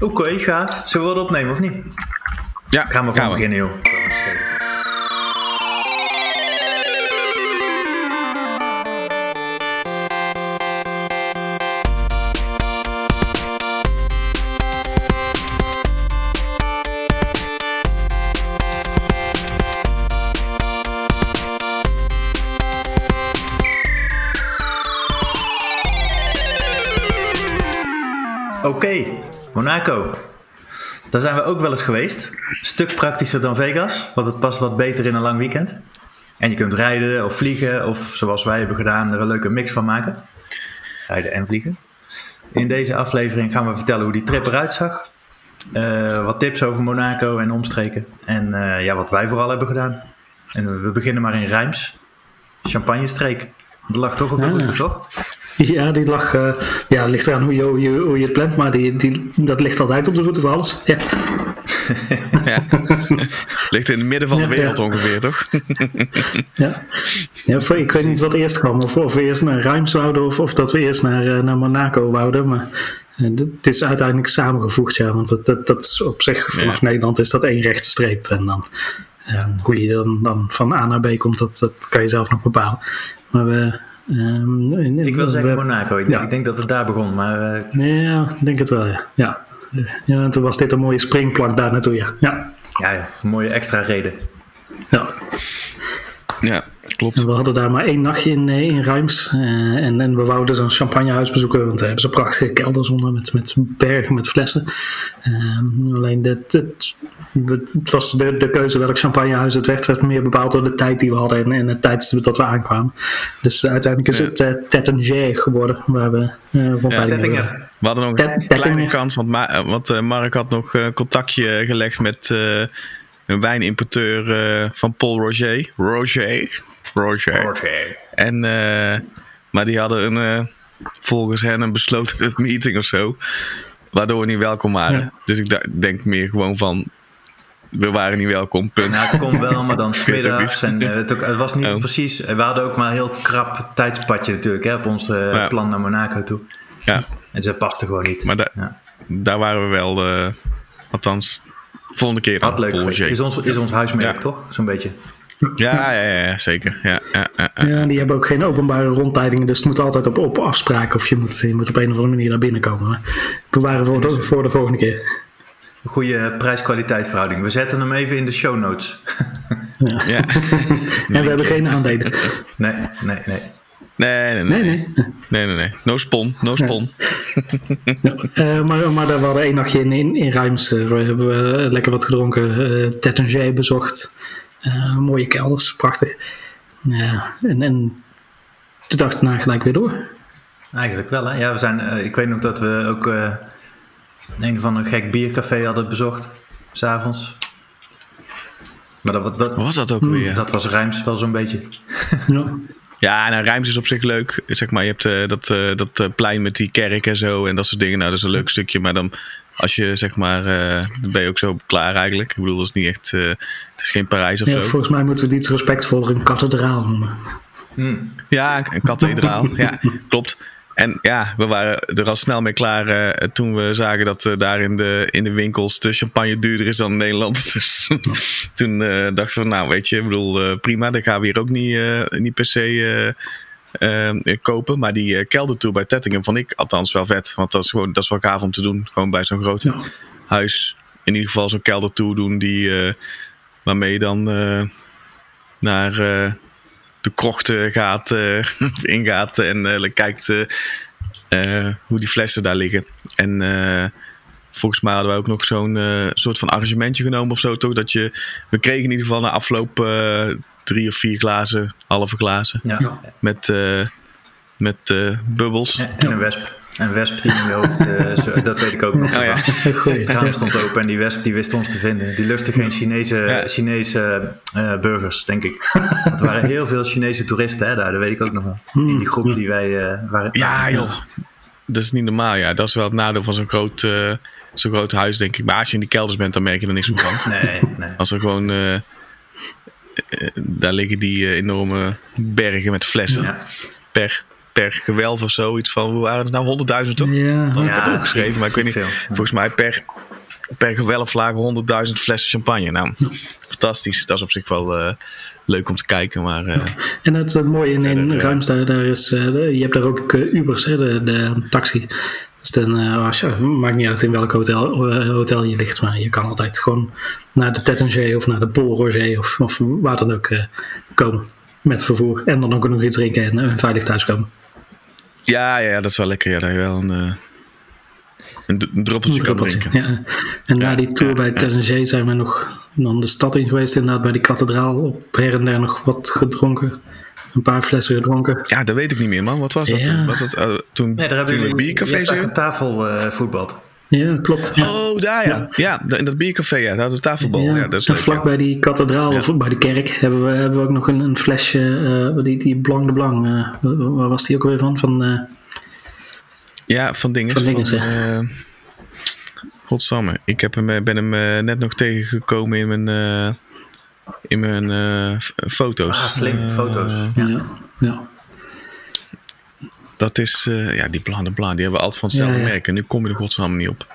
Oké, gaaf. Zullen we wat opnemen of niet? Ja, Gaan we gewoon beginnen, joh. Monaco. Daar zijn we ook wel eens geweest. Stuk praktischer dan Vegas, want het past wat beter in een lang weekend. En je kunt rijden of vliegen, of zoals wij hebben gedaan, er een leuke mix van maken. Rijden en vliegen. In deze aflevering gaan we vertellen hoe die trip eruit zag. Eh, wat tips over Monaco en omstreken. En eh, ja, wat wij vooral hebben gedaan. En we beginnen maar in Rijms. Champagne-streek. Dat lag toch op de route, toch? Ja, die lag, eh, ja, ligt eraan hoe je, hoe je, hoe je het plant, maar die, die, dat ligt altijd op de route voor alles. Ja, Ja. Ligt in het midden van de wereld ja. ongeveer, toch? ja. ja voor- ik weet niet wat eerst kwam, of, of we eerst naar Rijms wouden of, of dat we eerst naar, eh, naar Monaco wouden, maar eh, het is uiteindelijk samengevoegd, ja, want dat, dat, dat is op zich, vanaf Ja. Nederland is dat één rechte streep en dan hoe je dan, dan van A naar B komt, dat, dat kan je zelf nog bepalen. Maar we... ehm, in- Ik wil zeggen we- Monaco. Ik, Ja. ik denk dat het daar begon, maar eh, Ja, ik denk het wel, ja. Ja, ja en toen was dit een mooie springplank daar naartoe, ja. Ja, ja, ja, een mooie extra reden. ja. Ja, klopt. En we hadden daar maar één nachtje in, eh, in Rijms. Eh, en, en we wouden zo'n champagnehuis bezoeken, want daar hebben ze prachtige kelders onder met, met bergen met flessen. Ehm, alleen dit, het, het was de, de keuze welk champagnehuis het werd, werd meer bepaald door de tijd die we hadden en, en het tijdstip dat we aankwamen. Dus uiteindelijk is Ja. het uh, Tettinger geworden, waar we eh rondleiding. Tettinger. We hadden nog Tet- een kleine kans, want, Ma want eh, Mark had nog eh, contactje gelegd met eh, een wijnimporteur eh, van Paul Roger. Roger. Roger. En, eh, maar die hadden een, eh, volgens hen een besloten meeting of zo. Waardoor we niet welkom waren. Ja. Dus ik denk meer gewoon van. We waren niet welkom, punt. Nou, het kon wel, maar dan smiddags. En het, ook- het was niet Oh. precies. We hadden ook maar een heel krap tijdspadje natuurlijk hè, op ons Ja. plan naar Monaco toe. Ja, En dat paste gewoon niet. maar da- ja. daar waren we wel. eh, althans, volgende keer. Wat dan, leuk geweest. Is ons, is ons huismerk, Ja. toch? Zo'n beetje. Ja, ja, ja, ja, zeker. Ja, ja, ja, ja. Ja, die hebben ook geen openbare rondleidingen, dus het moet altijd op, op afspraak of je moet, je moet op een of andere manier naar binnen komen. Bewaren voor de, voor de volgende keer. Goede prijs-kwaliteit verhouding. We zetten hem even in de show notes. Ja. Ja. En we hebben geen aandelen. nee, nee, nee. Nee, nee, nee. Nee, nee. Nee, nee. No spon, no spon. Ja, eh, maar, maar daar hadden één nachtje in, in, in Rijms. eh, we hebben we lekker wat gedronken. eh Tettinger bezocht. Eh, mooie kelders, prachtig. En, en de dag daarna gelijk weer door. Eigenlijk wel, hè? Ja, we zijn, eh, ik weet nog dat we ook eh, een van een gek biercafé hadden bezocht. S'avonds. Maar dat, dat, Wat was dat ook weer? dat was Rijms wel zo'n beetje. Ja. Ja, nou, Rijms is op zich leuk. Zeg maar, je hebt eh, dat, eh, dat eh, plein met die kerk en zo en dat soort dingen. Nou, dat is een leuk stukje. Maar dan, als je zeg maar, eh, dan ben je ook zo klaar eigenlijk. Ik bedoel, dat is niet echt, eh, het is geen Parijs of Ja, zo. volgens mij moeten we dit respectvoller een kathedraal noemen. Ja, een kathedraal. ja, klopt. En ja, we waren er al snel mee klaar eh, toen we zagen dat eh, daar in de, in de winkels de champagne duurder is dan in Nederland. Dus toen eh, dachten we, nou weet je, ik bedoel, prima, dan gaan we hier ook niet, niet per se kopen. Maar die eh, keldertour bij Tettingen vond ik althans wel vet. Want dat is, gewoon, dat is wel gaaf om te doen, gewoon bij zo'n groot Ja. huis. In ieder geval zo'n keldertour doen die, waarmee je dan naar... eh, de krochten gaat, eh, ingaat en eh, kijkt eh, eh, hoe die flessen daar liggen. En eh, volgens mij hadden we ook nog zo'n eh, soort van arrangementje genomen of zo, toch? Dat je, we kregen in ieder geval na afloop eh, drie of vier glazen, halve glazen, Ja. Met, eh, met eh, bubbels. En en een wesp. Een wesp die in je hoofd, eh, zo- dat weet ik ook nog. Oh ja. Het raam stond open en die wesp die wist ons te vinden. Die lustte geen Chinese, Ja. Chinese eh, burgers, denk ik. Want er waren heel veel Chinese toeristen hè, daar, dat weet ik ook nog wel. In die groep die wij eh, waren. Ja, joh. Dat is niet normaal, ja. Dat is wel het nadeel van zo'n groot, eh, zo'n groot huis, denk ik. Maar als je in die kelders bent, dan merk je er niks meer van. Nee, nee. Als er gewoon. daar liggen die enorme bergen met flessen Ja. per. Per gewelf of zo. Iets van, hoe waren het nou? 100.000 toch? Ja, Dat ik Ja, opgeschreven, maar ik weet niet. veel. Volgens mij per, per gewelf lagen 100.000 flessen champagne. Nou, fantastisch. Dat is op zich wel eh, leuk om te kijken. Maar eh, En het mooie in, in eh, Ruims, daar, daar is, de- je hebt daar ook Ubers, hè, de, de taxi. Dus dan, eh, als je, maakt niet uit in welk hotel, hotel je ligt, maar je kan altijd gewoon naar de Tettinger of naar de Paul Roger of, of waar dan ook eh, komen met vervoer. En dan ook nog iets drinken en veilig thuiskomen. Ja, ja, dat is wel lekker. Ja, dat je wel een, eh, een, een druppeltje kan druppeltje, drinken. Ja. En na die tour ja, bij ja. Tettinger zijn we nog dan de stad in geweest, inderdaad bij die kathedraal. Op her en der nog wat gedronken. Een paar flessen gedronken. Ja, dat weet ik niet meer, man. Wat was dat Ja. toen? Was dat, eh, toen Nee, daar hebben we jullie biercafé je hebt daar zo? een tafel eh, voetbald. Ja, klopt. Ja. Oh, daar ja. Ja, in dat biercafé, ja. Daar hadden we tafelbal. Ja, dat is en leuk, vlak ja. bij die kathedraal of bij de kerk hebben we, hebben we ook nog een, een flesje, eh, die, die Blanc de Blanc, eh, waar was die ook weer van? Van eh, Ja, van dingen. Van Dinges, eh, Godsamme. Ik heb hem, ben hem net nog tegengekomen in mijn, eh, in mijn eh, foto's. Ah, slim, foto's. Ja. ja. Dat is, eh, ja, die Blanc de Blanc, die hebben we altijd van hetzelfde Ja, ja. merk. En nu kom je er godsamme niet op.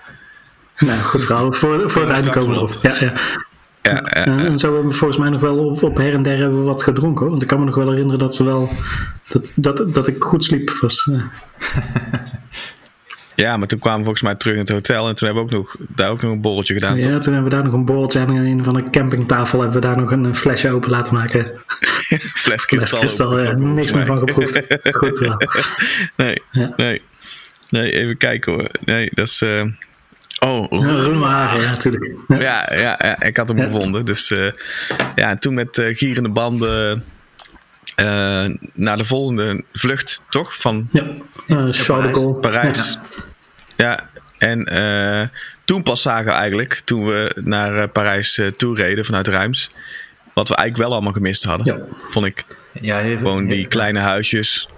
Nou, goed verhaal. Voor, voor het einde komen we erop. Ja, ja. Ja, ja, En, ja. en zo hebben we volgens mij nog wel op, op her en der hebben we wat gedronken. hoor. Want ik kan me nog wel herinneren dat ze wel dat, dat, dat ik goed sliep. Was, eh, ja, maar toen kwamen we volgens mij terug in het hotel. En toen hebben we ook nog, daar ook nog een borreltje gedaan. ja, toch? toen hebben we daar nog een borreltje en in een van de campingtafel hebben we daar nog een, flesje open laten maken. Fles kristal. ja, niks meer van geproefd. Goed wel. Nee, Ja. nee. Nee, even kijken hoor. Nee, dat is... eh, Oh, Ja, Roemer ja, natuurlijk. Ja. Ja, ja, ja, ik had hem gevonden. Dus eh, ja, en toen met eh, gierende banden naar de volgende vlucht, toch? Van Ja, uh, Charles de Gaulle. Parijs. Ja, en eh, toen pas zagen we eigenlijk, toen we naar eh, Parijs eh, toe reden vanuit Ruims, wat we eigenlijk wel allemaal gemist hadden, Ja. vond ik. Ja, heel, Gewoon die heel- kleine huisjes,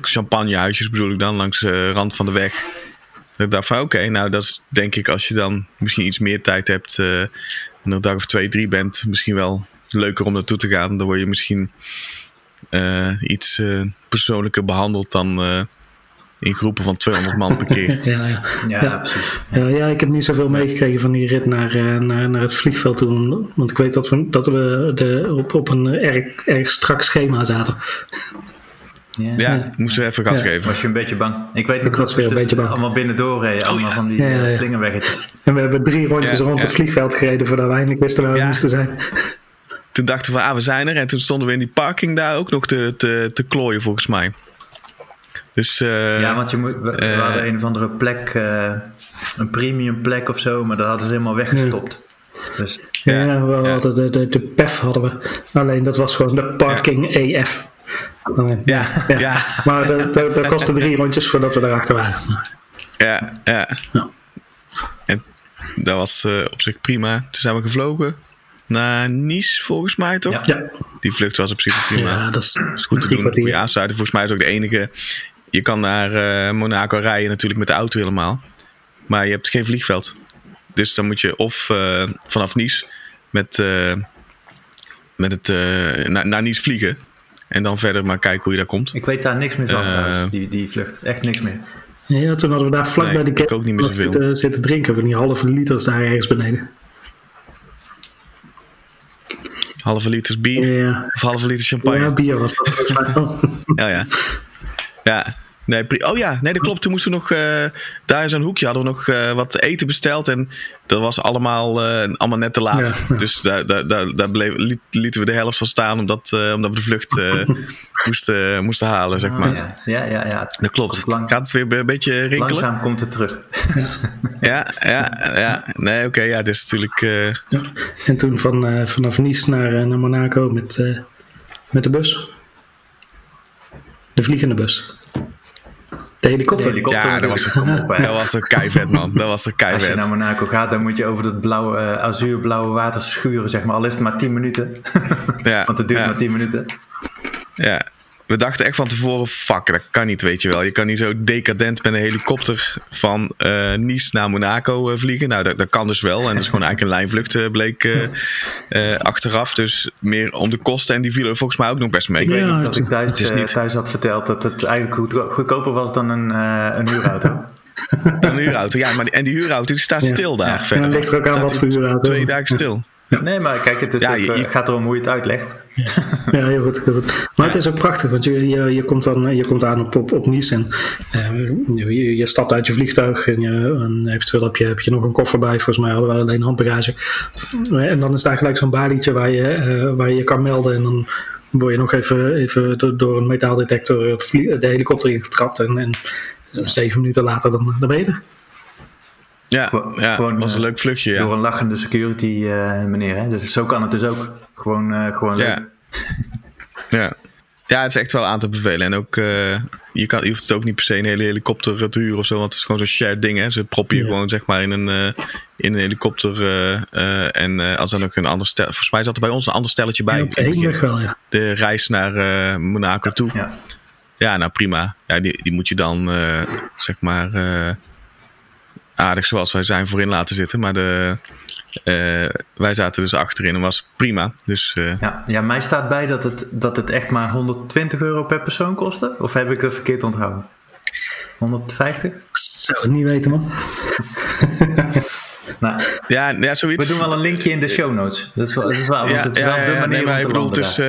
champagnehuisjes bedoel ik dan, langs de rand van de weg. Dat ik dacht van oké, nou dat is denk ik als je dan misschien iets meer tijd hebt eh, er een dag of twee, drie bent, misschien wel leuker om naartoe te gaan. Dan word je misschien eh, iets eh, persoonlijker behandeld dan eh, in groepen van 200 man per keer. Ja, ja. Ja, Ja. precies. Ja, ja, ik heb niet zoveel meegekregen van die rit naar, eh, naar, naar het vliegveld toen. Want ik weet dat we, dat we de, op, op een erg, erg strak schema zaten. Ja. Ja, moesten we even gas Ja. geven. Was je een beetje bang? Ik weet nog was dat we tussen- beetje bang. allemaal binnendoor reden. allemaal van die Ja, ja, eh, ja. slingerweggetjes. En we hebben drie rondjes Ja, rond ja. het vliegveld gereden voordat we eindelijk wisten waar we moesten zijn. Toen dachten we, ah, we zijn er. En toen stonden we in die parking daar ook nog te, te, te klooien, volgens mij. Dus eh, Ja, want je moet, we, we eh, hadden een of andere plek, eh, een premium plek of zo, maar dat hadden ze helemaal weggestopt. Dus Ja, Ja, we ja. hadden de, de, de PEF hadden we. Alleen dat was gewoon de parking EF. Alleen, ja, ja, ja, Maar dat, kostte drie rondjes voordat we erachter waren. ja, Ja. En dat was eh, op zich prima. Toen zijn we gevlogen naar Nice, volgens mij toch? Ja. Ja, Die vlucht was op zich prima. ja dat is, is goed te doen. aansluiten. Volgens mij is ook de enige. Je kan naar eh, Monaco rijden natuurlijk met de auto helemaal. Maar je hebt geen vliegveld. Dus dan moet je of eh, vanaf Nice met, eh, met het, eh, naar, naar Nice vliegen. En dan verder maar kijken hoe je daar komt. ik weet daar niks meer van trouwens, die, die vlucht. Echt niks meer. Ja, toen hadden we daar vlak Nee, bij de ik kerk ook niet meer zoveel. zitten, zitten drinken. Van die halve liters daar ergens beneden. Halve liters bier. Ja, Of halve liter champagne. ja bier was dat. Ja, ja. Ja. Nee, pri- oh ja, nee, dat klopt. Toen moesten we nog, eh, daar in zo'n hoekje hadden we nog eh, wat eten besteld. En dat was allemaal, eh, allemaal net te laat. Ja. Dus daar, daar, daar, daar bleef, liet- lieten we de helft van staan, omdat, eh, omdat we de vlucht eh, moesten, moesten halen, zeg maar. Ja, ja, ja. ja. Dat klopt. Lang- Gaat het weer een beetje rinkelen? Langzaam komt het terug. Ja, ja, ja. Nee, oké, ja, dit is natuurlijk... eh, Ja. En toen van, eh, vanaf Nice naar, naar Monaco met, eh, met de bus. De vliegende bus. De helikopter. De helikopter ja, dat was. Kom op, hè. dat was toch keivet, man. Dat was toch Als je keivet. naar Monaco gaat, dan moet je over dat blauwe, eh, azuurblauwe water schuren, zeg maar. Al is het maar 10 minuten. Ja, Want het duurt ja. maar 10 minuten. Ja, we dachten echt van tevoren, fuck, dat kan niet, weet je wel. Je kan niet zo decadent met een helikopter van eh, Nice naar Monaco eh, vliegen. Nou, dat, dat kan dus wel. En dat is gewoon eigenlijk een lijnvlucht, eh, bleek eh, eh, achteraf. Dus meer om de kosten. En die vielen volgens mij ook nog best mee. Ik weet Ja, nog dat ik thuis, is niet- thuis had verteld dat het eigenlijk goedko- goedkoper was dan een, eh, een huurauto. Een huurauto. Ja, maar die, en die huurauto die staat Ja. stil daar Ja. verder. En dan ligt er ook aan Staat wat voor huurauto. Twee dagen stil. Nee, maar kijk, het, is Ja, ook, je- eh, je- gaat erom hoe je het uitlegt. Ja, heel goed. Heel goed. Maar het is ook prachtig, want je, je, je, komt, dan, je komt aan op, op, op Nice en eh, je, je stapt uit je vliegtuig en, je, en eventueel heb je, heb je nog een koffer bij. Volgens mij hadden we alleen handbagage. Eh, En dan is daar gelijk zo'n balietje waar je, eh, waar je je kan melden en dan word je nog even, even door, door een metaaldetector de helikopter ingetrapt en, en zeven minuten later dan, dan ben je er. Ja, Gewoon- ja gewoon, was een eh, leuk vluchtje. Ja. Door een lachende security eh, meneer. Hè? Dus zo kan het dus ook. Gewoon, eh, gewoon leuk. Ja. ja. Ja, het is echt wel aan te bevelen. En ook, je, kan, je hoeft het ook niet per se een hele helikopter te huren of zo. Want het is gewoon zo'n shared ding. Hè. Ze proppen je Ja. gewoon zeg maar in een, in een helikopter. en als dan ook een ander stel... Volgens mij zat er bij ons een ander stelletje bij. Ja, de wel, ja. De reis naar Monaco toe. Ja. Ja, nou prima. Ja, die, die moet je dan, zeg maar, aardig zoals wij zijn voorin laten zitten. Maar de, eh, wij zaten dus achterin en was prima. Dus eh, Ja, ja, mij staat bij dat het, dat het echt maar 120 euro per persoon kostte. Of heb ik dat verkeerd onthouden? 150? Ik zou het niet weten, man. Nou, ja, ja, zoiets. we doen wel een linkje in de show notes. Dat is wel, dat is wel, want het is wel de manier nee, maar om te bedoel, dus, eh,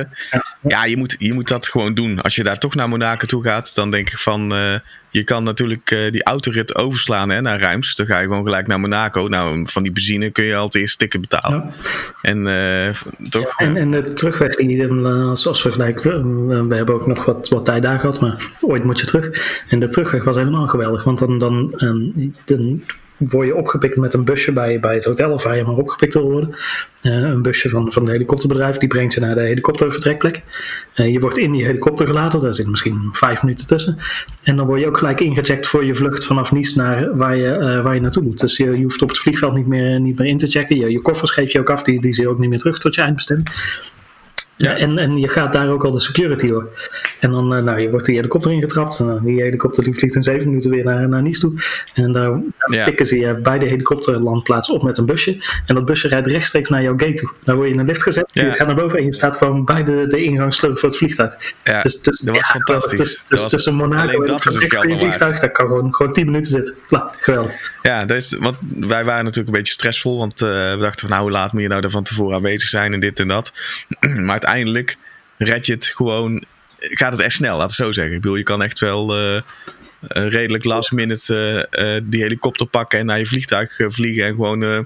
ja, je moet, je moet dat gewoon doen. Als je daar toch naar Monaco toe gaat, dan denk ik van... eh, je kan natuurlijk eh, die autorit overslaan hè, naar Rijms. Dan ga je gewoon gelijk naar Monaco. Nou, van die benzine kun je altijd eerst stikken betalen. Ja. En eh, toch? En, en de terugweg, die, als, als vergelijk, we, we hebben ook nog wat, wat tijd daar gehad, maar ooit moet je terug. En de terugweg was helemaal geweldig, want dan, dan, ehm, dan word je opgepikt met een busje bij, bij het hotel of waar je maar opgepikt wil worden. Eh, een busje van, van het helikopterbedrijf, die brengt je naar de helikoptervertrekplek. Eh, je wordt in die helikopter geladen, daar zit misschien vijf minuten tussen. En dan word je ook gelijk ingecheckt voor je vlucht vanaf Nice naar waar je, eh, waar je naartoe moet. Dus je, je hoeft op het vliegveld niet meer, niet meer in te checken. Je, je koffers geef je ook af, die, die zie je ook niet meer terug tot je eindbestemming. Ja, en, en je gaat daar ook al de security door. En dan, eh, nou, je wordt die helikopter ingetrapt. En dan die helikopter die vliegt in zeven minuten weer naar, naar Nice toe. En daar, daar Ja. pikken ze je bij de helikopterlandplaats op met een busje. En dat busje rijdt rechtstreeks naar jouw gate toe. Dan word je in een lift gezet. Ja. Je gaat naar boven en je staat gewoon bij de, de voor het vliegtuig. Ja, dus, dus, dat was fantastisch. Dus, Dat dus was- tussen Monaco en dat is het vliegtuig, dat kan gewoon, gewoon tien minuten zitten. Klaar, geweldig. Ja, dat is, want wij waren natuurlijk een beetje stressvol. Want eh, we dachten van nou, hoe laat moet je nou er van tevoren aanwezig zijn en dit en dat. maar uiteindelijk red je het gewoon... Gaat het echt snel, laat het zo zeggen. Ik bedoel, je kan echt wel eh, eh, redelijk last minute eh, eh, die helikopter pakken en naar je vliegtuig vliegen. En gewoon eh,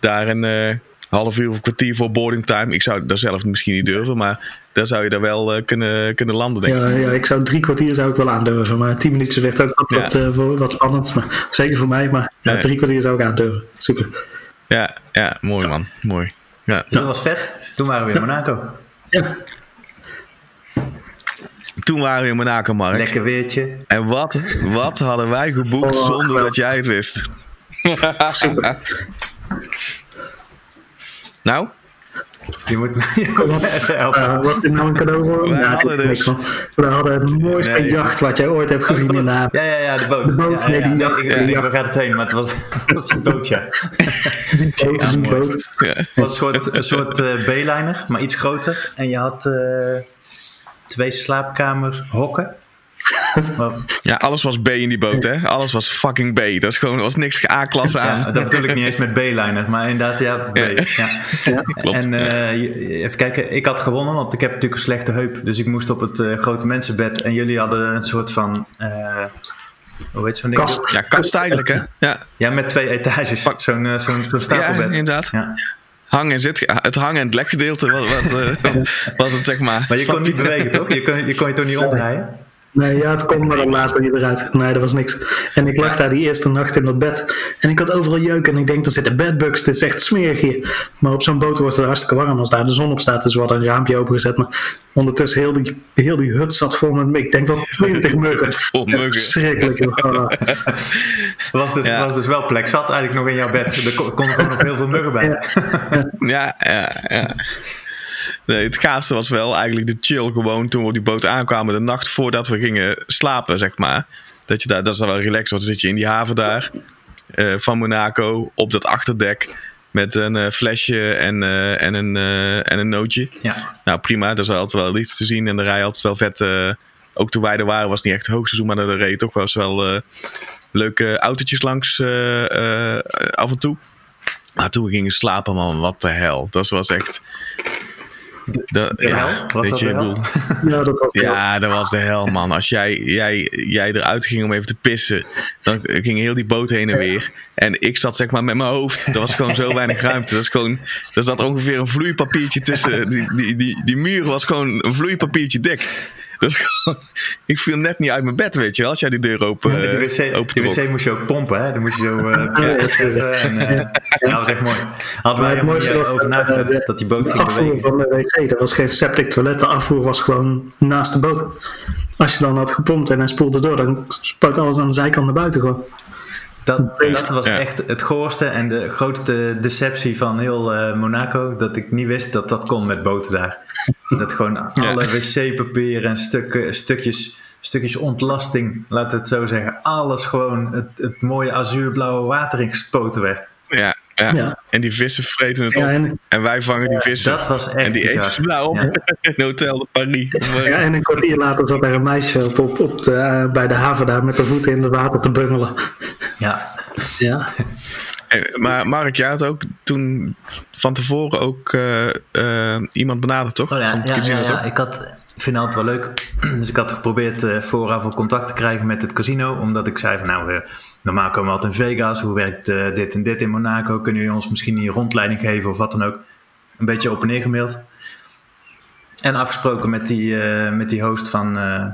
daar een eh, half uur of een kwartier voor boarding time. Ik zou dat zelf misschien niet durven, maar daar zou je daar wel eh, kunnen, kunnen landen, denk ik. Ja, ja, ik zou drie kwartier zou ik wel aandurven. Maar tien minuutjes werd ook wat, Ja. wat, eh, voor- wat spannend. Maar, zeker voor mij, maar ja, Nee. drie kwartier zou ik aandurven. Super. Ja, ja mooi man. Mooi. Ja. Dat was vet. Toen waren we in Monaco. Ja, Toen waren we in Monaco, Mark. Lekker weertje. En wat, wat hadden wij geboekt Oh, zonder dat jij het wist? super. Nou, je moet me even helpen. Uh, wat nou een cadeau voor? Ja, hadden dus- van. We hadden het mooiste Nee. jacht wat jij ooit hebt gezien in de haven. Ja, ja, ja, de boot. De boot, ja, ja, ja, ik, die waar gaat het heen? Maar het was, het was die boot, ja. Die boot, Ja, die mooi. boot. ja. Het was een soort, een soort eh, B-liner, maar iets groter. En je had eh, twee slaapkamerhokken. Ja, alles was B in die boot, hè? Alles was fucking B. Dat is gewoon, er was niks A-klasse aan. Ja, dat bedoel ik niet eens met B-liner, maar inderdaad, ja, B. Ja. Ja. Klopt. En eh, even kijken, ik had gewonnen, want ik heb natuurlijk een slechte heup. Dus ik moest op het eh, grote mensenbed. En jullie hadden een soort van, eh, hoe heet zo'n ding? Kast. Ja, kast eigenlijk, hè? Ja, Ja, met twee etages. Zo'n zo'n zo'n ja stapelbed. inderdaad. Ja. Hang en zit, het hang- en het lekgedeelte was, was, eh, was het, zeg maar. Maar je kon niet bewegen, toch? Je kon je, kon je toch niet omdraaien? Nee, ja, het kon maar laatst niet eruit. Nee, dat was niks. En ik lag daar die eerste nacht in dat bed. En ik had overal jeuk. En ik denk, er zitten bedbugs. Dit is echt smerig hier. Maar op zo'n boot wordt het hartstikke warm als daar de zon op staat. Dus we hadden een raampje opengezet. Maar ondertussen, heel die, heel die hut zat vol met, ik denk wel 20 muggen. Vol muggen. Er was dus, Ja. was dus wel plek zat eigenlijk nog in jouw bed. Er kon, kon gewoon nog heel veel muggen bij. Ja. Ja, ja, ja. Nee, het gaafste was wel eigenlijk de chill gewoon toen we op die boot aankwamen. De nacht voordat we gingen slapen, zeg maar. Dat, je daar, dat is dan wel relaxed, want dan zit je in die haven daar. eh, van Monaco op dat achterdek. Met een eh, flesje en, eh, en, een, en een nootje. Ja, Nou prima, er is altijd wel iets te zien. En de rij altijd wel vet. ook toen wij er waren was het niet echt hoogseizoen. Maar er reed toch wel eens wel leuke autootjes langs af en toe. Maar toen we gingen slapen, man, wat de hel. Dat was echt... De, de hel? Was weet dat je, de hel? Ja, dat was ja, dat was de hel, man. Als jij, jij, jij eruit ging om even te pissen, dan ging heel die boot heen en weer. En ik zat zeg maar met mijn hoofd. Er was gewoon zo weinig ruimte. Dat is gewoon, er zat ongeveer een vloeipapiertje tussen. Die, die, die, die muur was gewoon een vloeipapiertje dik. Dat is gewoon, ik viel net niet uit mijn bed, weet je wel, als jij die deur open, Ja, die, wc, open die trok. wc moest je ook pompen, hè? Dan moest je zo eh opzetten. En, eh, ja, dat was echt mooi. Hadden wij het helemaal niet mooiste was, over eh, nagedacht de- dat die boot de ging afvoer bewegen. van de wc, dat was geen septic toilet. De afvoer was gewoon naast de boot. Als je dan had gepompt en hij spoelde door, dan spuit alles aan de zijkant naar buiten gewoon. Dat, dat was Ja. echt het goorste en de grootste deceptie van heel eh, Monaco. Dat ik niet wist dat dat kon met boten daar. Dat gewoon alle wc-papier en stukken, stukjes, stukjes ontlasting, laten we het zo zeggen. Alles gewoon het, het mooie azuurblauwe water ingespoten werd. Ja, ja. Ja. En die vissen vreten het op. Ja, en, en, wij vangen die vissen. Dat was echt en die eten ze nou op Ja. in Hotel de Paris. Ja, en een kwartier later zat er een meisje op, op, op de, eh, bij de haven daar met de voeten in het water te bungelen. Ja, Ja, En- Maar Mark, jij had ook toen van tevoren ook eh, eh, iemand benaderd, toch? Oh ja, Van het ja, casino, ja, ja. toch? Ik, had, ik vind het altijd wel leuk. Dus ik had geprobeerd eh, vooraf al contact te krijgen met het casino. Omdat ik zei van nou, normaal komen we altijd in Vegas. Hoe werkt eh, dit en dit in Monaco? Kunnen jullie ons misschien een rondleiding geven of wat dan ook? Een beetje op en neer gemaild. En afgesproken met die, eh, met die host van, eh,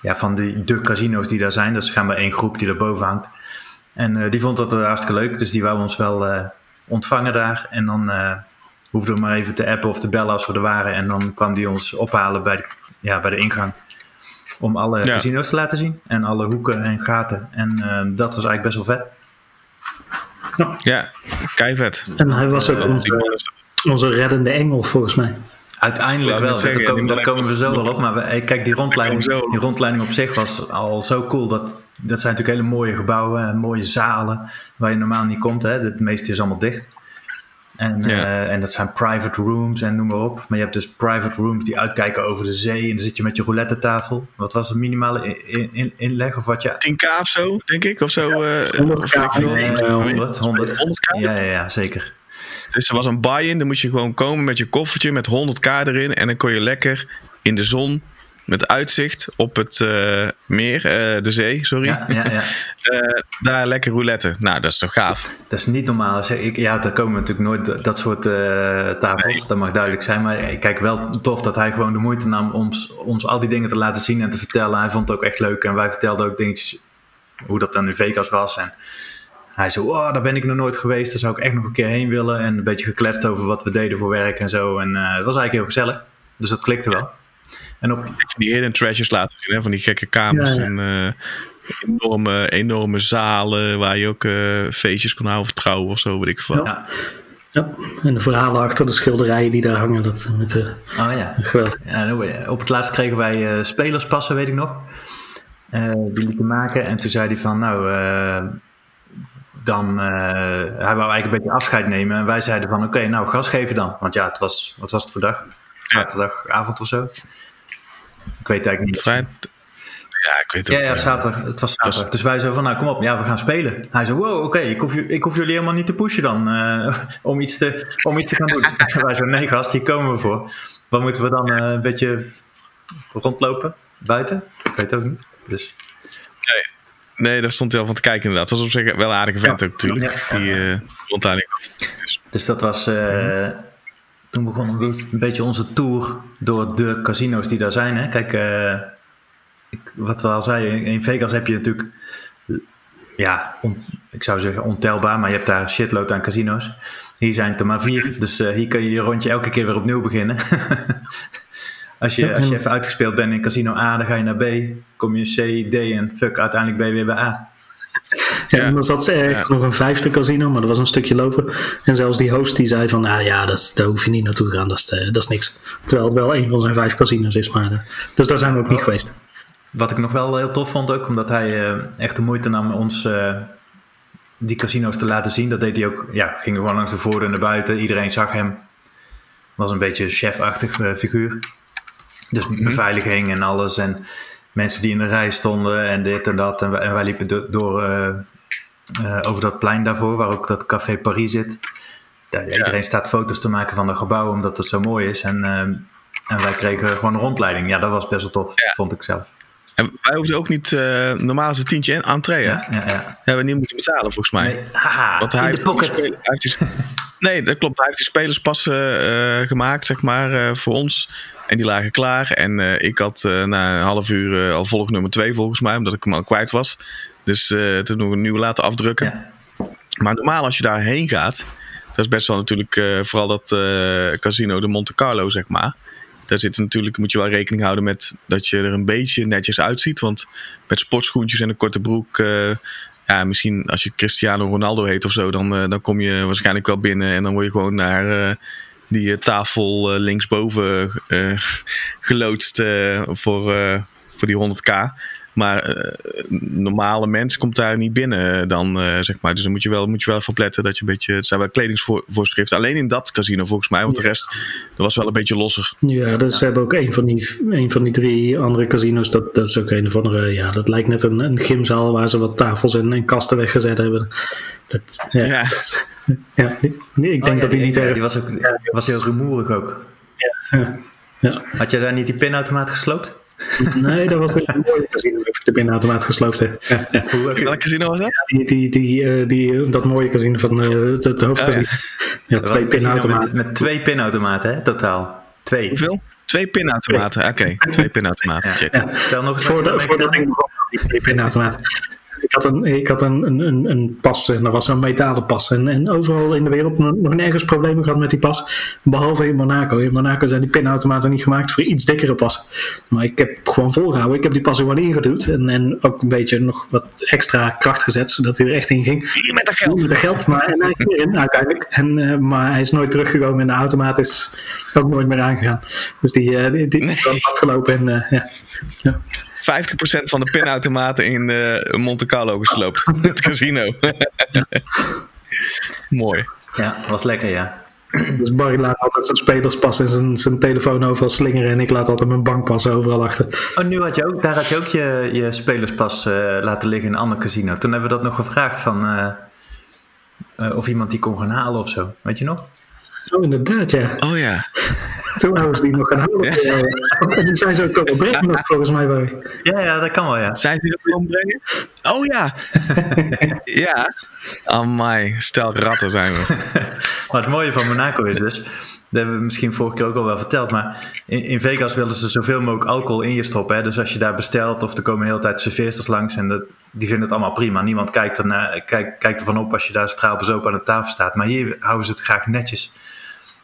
ja, van die, de casino's die daar zijn. Dat is maar één groep die daarboven hangt. En die vond dat hartstikke leuk. Dus die wou ons wel ontvangen daar. En dan hoefden we maar even te appen of te bellen als we er waren. En dan kwam die ons ophalen bij ja, bij de ingang. Om alle Ja. casino's te laten zien. En alle hoeken en gaten. En eh, dat was eigenlijk best wel vet. Ja, keivet. en hij was ook onze, onze reddende engel volgens mij. Uiteindelijk wel. zeggen, daar, komen, daar we zo wel op. Maar we, kijk, die rondleiding, die rondleiding op zich was al zo cool. Dat, dat zijn natuurlijk hele mooie gebouwen. en Mooie zalen. Waar je normaal niet komt. Hè. Het meeste is allemaal dicht. En, Ja. eh, en dat zijn private rooms en noem maar op. Maar je hebt dus private rooms die uitkijken over de zee. En dan zit je met je roulette tafel. Wat was de minimale in, in, in- inleg? Of wat je... 10k of zo, denk ik. Of zo. eh, 100K, of weet ik veel. nee, Eh, 100, 100. 100k? Ja, ja, ja, zeker. Dus er was een buy-in. Dan moest je gewoon komen met je koffertje met 100k erin. En dan kon je lekker in de zon met uitzicht op het eh, meer, eh, de zee, sorry. Ja, ja, ja. Eh, daar lekker roulette. Nou, dat is toch gaaf. Dat is niet normaal. Ik, ja, daar komen natuurlijk nooit dat- soort tafels. Dat mag duidelijk zijn. Maar ik kijk wel tof dat hij gewoon de moeite nam om ons, al die dingen te laten zien en te vertellen. Hij vond het ook echt leuk. En wij vertelden ook dingetjes hoe dat dan in Vegas was. En hij zei, oh, daar ben ik nog nooit geweest. Daar zou ik echt nog een keer heen willen. En een beetje gekletst over wat we deden voor werk en zo. En het was eigenlijk heel gezellig. Dus dat klikte wel. En op, Van die hidden treasures laten zien, hè? van die gekke kamers. Ja, ja. En eh, enorme, enorme zalen waar je ook eh, feestjes kon houden of trouwen of zo, weet ik veel. wat. ja. Ja, en de verhalen achter de schilderijen die daar hangen, dat met de Oh ja. geweldig. Ja, op het laatst kregen wij eh, spelerspassen, weet ik nog. Eh, die lieten maken. En toen zei hij van, nou, eh, dan... eh, hij wou eigenlijk een beetje afscheid nemen. En wij zeiden van, oké, nou, gas geven dan. Want ja, het was, wat was het voor dag? Zaterdagavond of zo. Ik weet eigenlijk niet. Vrij- Ja, ik weet het Ja, ook. ja, zaterdag. Het was zaterdag. Dus wij zeiden van, nou kom op, ja, we gaan spelen. Hij zei, wow, oké, ik, hoef, ik hoef jullie helemaal niet te pushen dan. eh, om, iets te, om iets te gaan doen. wij zeiden, nee gast, hier komen we voor. Wat moeten we dan eh, een beetje rondlopen? Buiten? Ik weet het ook niet. Dus, Nee, daar stond hij al van te kijken inderdaad. Dat was op zich wel een aardige vent ook natuurlijk. Ja. Die eh rondleiding. dus dat was... eh, Toen begon een be- een beetje onze tour door de casino's die daar zijn. Hè? Kijk, eh, ik, wat we al zeiden, in Vegas heb je natuurlijk... Ja, on- ik zou zeggen ontelbaar, maar je hebt daar shitload aan casino's. Hier zijn het er maar vier, dus eh, hier kun je je rondje elke keer weer opnieuw beginnen. als, je, als je even uitgespeeld bent in casino A, dan ga je naar B. Kom je C, D en fuck, uiteindelijk ben je weer bij A. Ja, Ja. en dan zat ze ergens nog een vijfde casino, maar dat was een stukje lopen. En zelfs die host die zei van, ah ja, dat daar hoef je niet naartoe te gaan, dat is, eh, dat is niks. Terwijl het wel een van zijn vijf casinos is, maar... eh, dus daar zijn we ook niet geweest. Wat ik nog wel heel tof vond ook, omdat hij eh, echt de moeite nam ons eh, die casino's te laten zien. Dat deed hij ook, ja, ging gewoon langs de voordeur naar buiten. Iedereen zag hem. Was een beetje een chefachtig figuur. Dus beveiliging en alles. En mensen die in de rij stonden en dit en dat. En wij, en wij liepen do- door, eh, eh, over dat plein daarvoor, waar ook dat Café Paris zit. Daar, Iedereen staat foto's te maken van dat gebouw, omdat het zo mooi is. En, eh, en wij kregen gewoon een rondleiding. Ja, dat was best wel tof, Ja. vond ik zelf. En wij hoefden ook niet, normaal is het tientje in entree? Ja, ja, ja. Hebben we niet moeten betalen, volgens mij. Nee, haha, Want hij in de pocket. hij heeft nee, dat klopt. Hij heeft die spelerspassen eh, gemaakt, zeg maar, eh, voor ons. En die lagen klaar. En eh, ik had na een half uur al volg nummer twee, volgens mij, omdat ik hem al kwijt was. Dus toen nog een nieuwe laten afdrukken. Ja. Maar normaal als je daarheen gaat, dat is best wel natuurlijk vooral dat casino de Monte Carlo, zeg maar. Daar zit natuurlijk, moet je wel rekening houden met dat je er een beetje netjes uitziet. Want met sportschoentjes en een korte broek, ja, misschien als je Cristiano Ronaldo heet of zo, dan, eh, dan kom je waarschijnlijk wel binnen en dan word je gewoon naar eh, die eh, tafel linksboven geloodst voor, voor die 100k. Maar eh, normale mens komt daar niet binnen dan, eh, zeg maar. Dus dan moet je wel, moet je wel even opletten dat je een beetje... Het zijn wel kledingsvoorschriften. Alleen in dat casino volgens mij. Want de rest, dat was wel een beetje losser. Ja, dus ze hebben ook een van die, een van die drie andere casinos. Dat, dat is ook een of andere. Ja, dat lijkt net een, een gymzaal waar ze wat tafels en, en kasten weggezet hebben. Dat, ja, Ja. dat is- ja, nee, ik denk Oh ja, dat die niet ja, erg. die was, ook, was heel rumoerig ook. Ja, ja. Had jij daar niet die pinautomaat gesloopt? Nee, dat was een mooie casino. Heb ik de. Ja, ja. Hoe heb je- Welk casino was dat? Die, die, die, eh, die, eh, dat mooie casino van eh, het, het hoofdcasino. Oh, ja. Dat twee pinautomaten. Met, met twee pinautomaten, hè, totaal. Twee. Hoeveel? Twee pinautomaten. Oké, twee pinautomaten. Ja. Check. Ja. Tel nog eens je Voordat, ik begon die pinautomaat. Ik had een, ik had een, een, een, pas en dat was een metalen pas. En, en overal in de wereld nog nergens problemen gehad met die pas. Behalve in Monaco. In Monaco zijn die pinautomaten niet gemaakt voor iets dikkere passen. Maar ik heb gewoon volgehouden. Ik heb die pas gewoon ingeduwd. En, en ook een beetje nog wat extra kracht gezet, zodat hij er echt in ging. Hier met dat geld. Met dat geld, maar en hij ging erin uiteindelijk. En, eh, maar hij is nooit teruggekomen en de automaat is ook nooit meer aangegaan. Dus die, eh die, die kwam afgelopen en eh, ja. ja. 50% van de pinautomaten in eh, Monte Carlo gesloopt. Het casino. Mooi. Ja, was lekker, ja. Dus Barry laat altijd zijn spelerspas en zijn, zijn telefoon overal slingeren. En ik laat altijd mijn bankpas overal achter. Oh, nu had je ook, daar had je ook je, je spelerspas eh, laten liggen in een ander casino. Toen hebben we dat nog gevraagd van eh, eh, of iemand die kon gaan halen of zo. Weet je nog? Oh, inderdaad, ja. Oh ja. Toen hebben ze die nog gaan houden. Ja. En die zijn ze ook komen brengen nog, volgens mij, Barry. Ja, ja, dat kan wel, ja. Zijn ze dat komen brengen? Oh ja. ja. Amai, stel ratten zijn we. Maar het mooie van Monaco is dus, dat hebben we misschien vorige keer ook al wel verteld, maar in, in Vegas willen ze zoveel mogelijk alcohol in je stoppen. Hè? Dus als je daar bestelt of er komen de hele tijd serveersters langs en dat, die vinden het allemaal prima. Niemand kijkt, ernaar, kijkt, kijkt ervan op als je daar straalbezopen aan de tafel staat. Maar hier houden ze het graag netjes.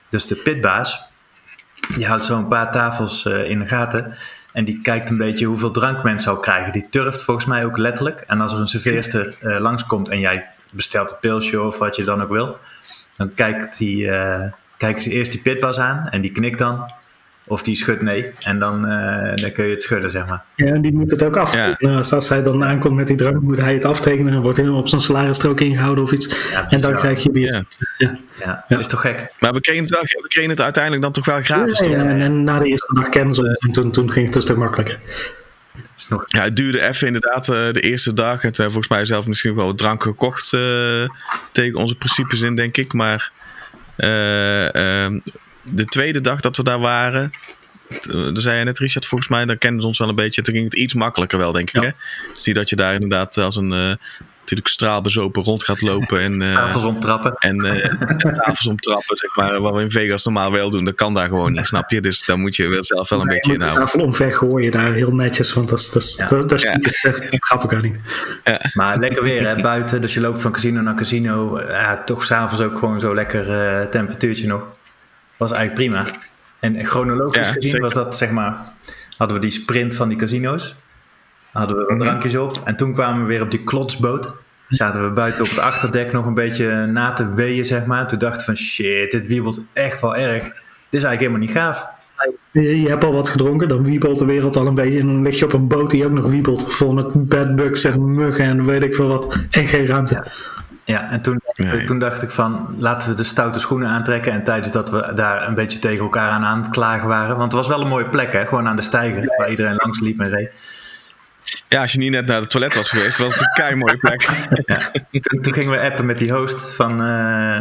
Dus de pitbaas, die houdt zo een paar tafels eh, in de gaten. En die kijkt een beetje hoeveel drank mensen al krijgen. Die turft volgens mij ook letterlijk. En als er een serveerster eh, langskomt en jij bestelt een pilsje of wat je dan ook wil. Dan kijkt die, eh, kijken ze eerst die pitbaas aan en die knikt dan. Of die schudt nee. En dan, eh, dan kun je het schudden, zeg maar. Ja, en die moet het ook aftekenen. Als, als hij dan aankomt met die drank, moet hij het aftekenen. En wordt hij op zijn salarisstrook ingehouden of iets. Ja, en dan krijg je bier. Ja. Ja. Ja, Ja. is toch gek? Maar we kregen het, wel, we kregen het uiteindelijk dan toch wel gratis, Ja, toch? ja, en, en na de eerste dag kennen ze ons. En toen, toen ging het een stuk makkelijker. Is nog, Ja, het duurde even inderdaad eh, de eerste dag. Het uh, volgens mij zelf misschien wel wat drank gekocht eh, tegen onze principes in, denk ik. Maar eh, ehm, de tweede dag dat we daar waren, t- eh, dan zei je net Richard volgens mij, dan kenden ze ons wel een beetje. Toen ging het iets makkelijker wel, denk ik. Ja. Hè? Dus die dat je daar inderdaad als een eh, natuurlijk straalbezopen rond gaat lopen en... eh, tafels omtrappen. en, eh, en tafels omtrappen, zeg maar, wat we in Vegas normaal wel doen, dat kan daar gewoon niet, snap je? Dus daar moet je wel zelf wel een beetje de inhouden. tafel omver gooien daar heel netjes. Want dat is, dat is, Ja. dat, dat is Ja. niet- dat grap ik ook niet. Maar lekker weer, hè, buiten. Dus je loopt van casino naar casino. Ja, toch s'avonds ook gewoon zo lekker eh, temperatuurtje nog. Was eigenlijk prima. En chronologisch Ja, gezien zeker. was dat, zeg maar... Hadden we die sprint van die casino's. Hadden we wat Mhm. drankjes op. En toen kwamen we weer op die klotsboot. zaten we buiten op het achterdek nog een beetje na te weeën, zeg maar. Toen dachten we van shit, dit wiebelt echt wel erg. Dit is eigenlijk helemaal niet gaaf. Je, je hebt al wat gedronken, dan wiebelt de wereld al een beetje. En dan lig je op een boot die ook nog wiebelt. Vol met bedbugs en muggen en weet ik veel wat. En geen ruimte. Ja, en toen, Nee. toen dacht ik van laten we de stoute schoenen aantrekken. En tijdens dat we daar een beetje tegen elkaar aan aan het klagen waren. Want het was wel een mooie plek, hè? Gewoon aan de steiger, waar iedereen langs liep en reed. Ja, als je niet net naar het toilet was geweest, was het een kei mooie plek. Toen, toen gingen we appen met die host van... eh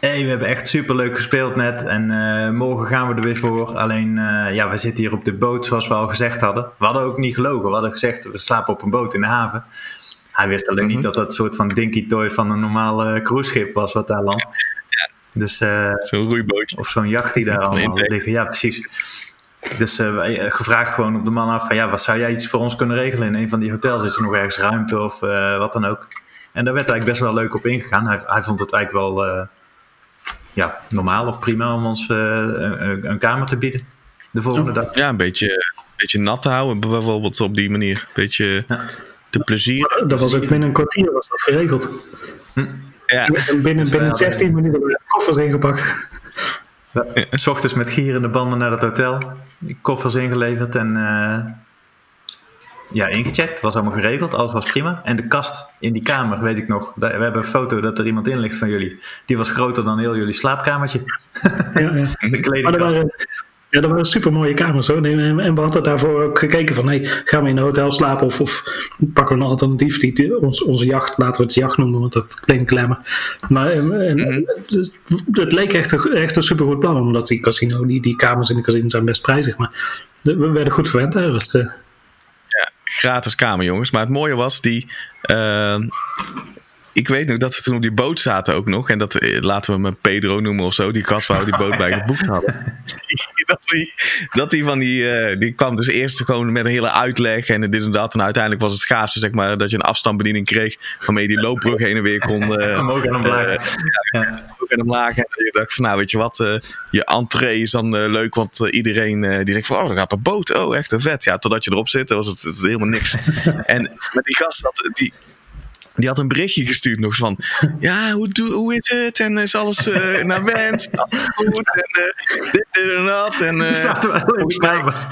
hey, we hebben echt super leuk gespeeld net en eh, morgen gaan we er weer voor. Alleen, eh, ja, we zitten hier op de boot zoals we al gezegd hadden. We hadden ook niet gelogen. We hadden gezegd, we slapen op een boot in de haven. Hij wist alleen niet dat dat een soort van dinky toy van een normaal eh, cruiseschip was wat daar landt. Dus, eh, Zo'n roeibootje. of zo'n jacht die daar allemaal liggen. Ja, precies. Dus eh, gevraagd gewoon op de man af van ja, wat zou jij iets voor ons kunnen regelen in een van die hotels? Is er nog ergens ruimte of wat dan ook? En daar werd eigenlijk best wel leuk op ingegaan. Hij, hij vond het eigenlijk wel ja, normaal of prima om ons een, een kamer te bieden de volgende dag. Ja, een beetje, een beetje nat te houden, bijvoorbeeld op die manier. Een beetje Ja. Te plezier. Dat was ook binnen een kwartier was dat geregeld. Ja, En binnen, binnen hadden- 16 minuten werden de koffers ingepakt. S ochtends met gierende banden naar het hotel, die koffers ingeleverd en eh, ja, ingecheckt. Was allemaal geregeld, alles was prima. En de kast in die kamer, weet ik nog. daar- We hebben een foto dat er iemand in ligt van jullie. Die was groter dan heel jullie slaapkamertje. Ja, ja. De Maar er kledingkast. waren, ja, er waren super mooie kamers hoor. En, en we hadden daarvoor ook gekeken van hey, gaan we in een hotel slapen of, of pakken we een alternatief die, ons, onze jacht, laten we het jacht noemen, want dat klinkt klemmen. Maar eh, en, het, het leek echt een, echt een super goed plan, omdat die casino, die, die kamers in de casino zijn best prijzig. Maar we werden goed verwend daar. Dus, eh, gratis kamer, jongens. Maar het mooie was die. ehm, ik weet nog dat we toen op die boot zaten ook nog. En dat eh, laten we hem Pedro noemen of zo. Die gast waar we die boot bij geboekt hadden. dat die, dat die van die. eh, die kwam dus eerst gewoon met een hele uitleg. En dit en dat. En uiteindelijk was het gaafste, zeg maar. Dat je een afstandsbediening kreeg. Waarmee je die loopbrug heen en weer kon. eh, Omhoog en omlaag. eh, ja, en omlaag. En je dacht van, nou weet je wat, je entree is dan leuk, want iedereen die denkt van, oh, dan gaat een boot. Oh, echt een vet. Ja, totdat je erop zit, was het, helemaal niks. en maar die gast, had, die, die had een berichtje gestuurd nog van, ja, hoe, doe, hoe is het? En is alles eh, naar wens? Alles goed? En eh, dit, dit en dat. En, eh, Zaten we alleen volgens mij- maar.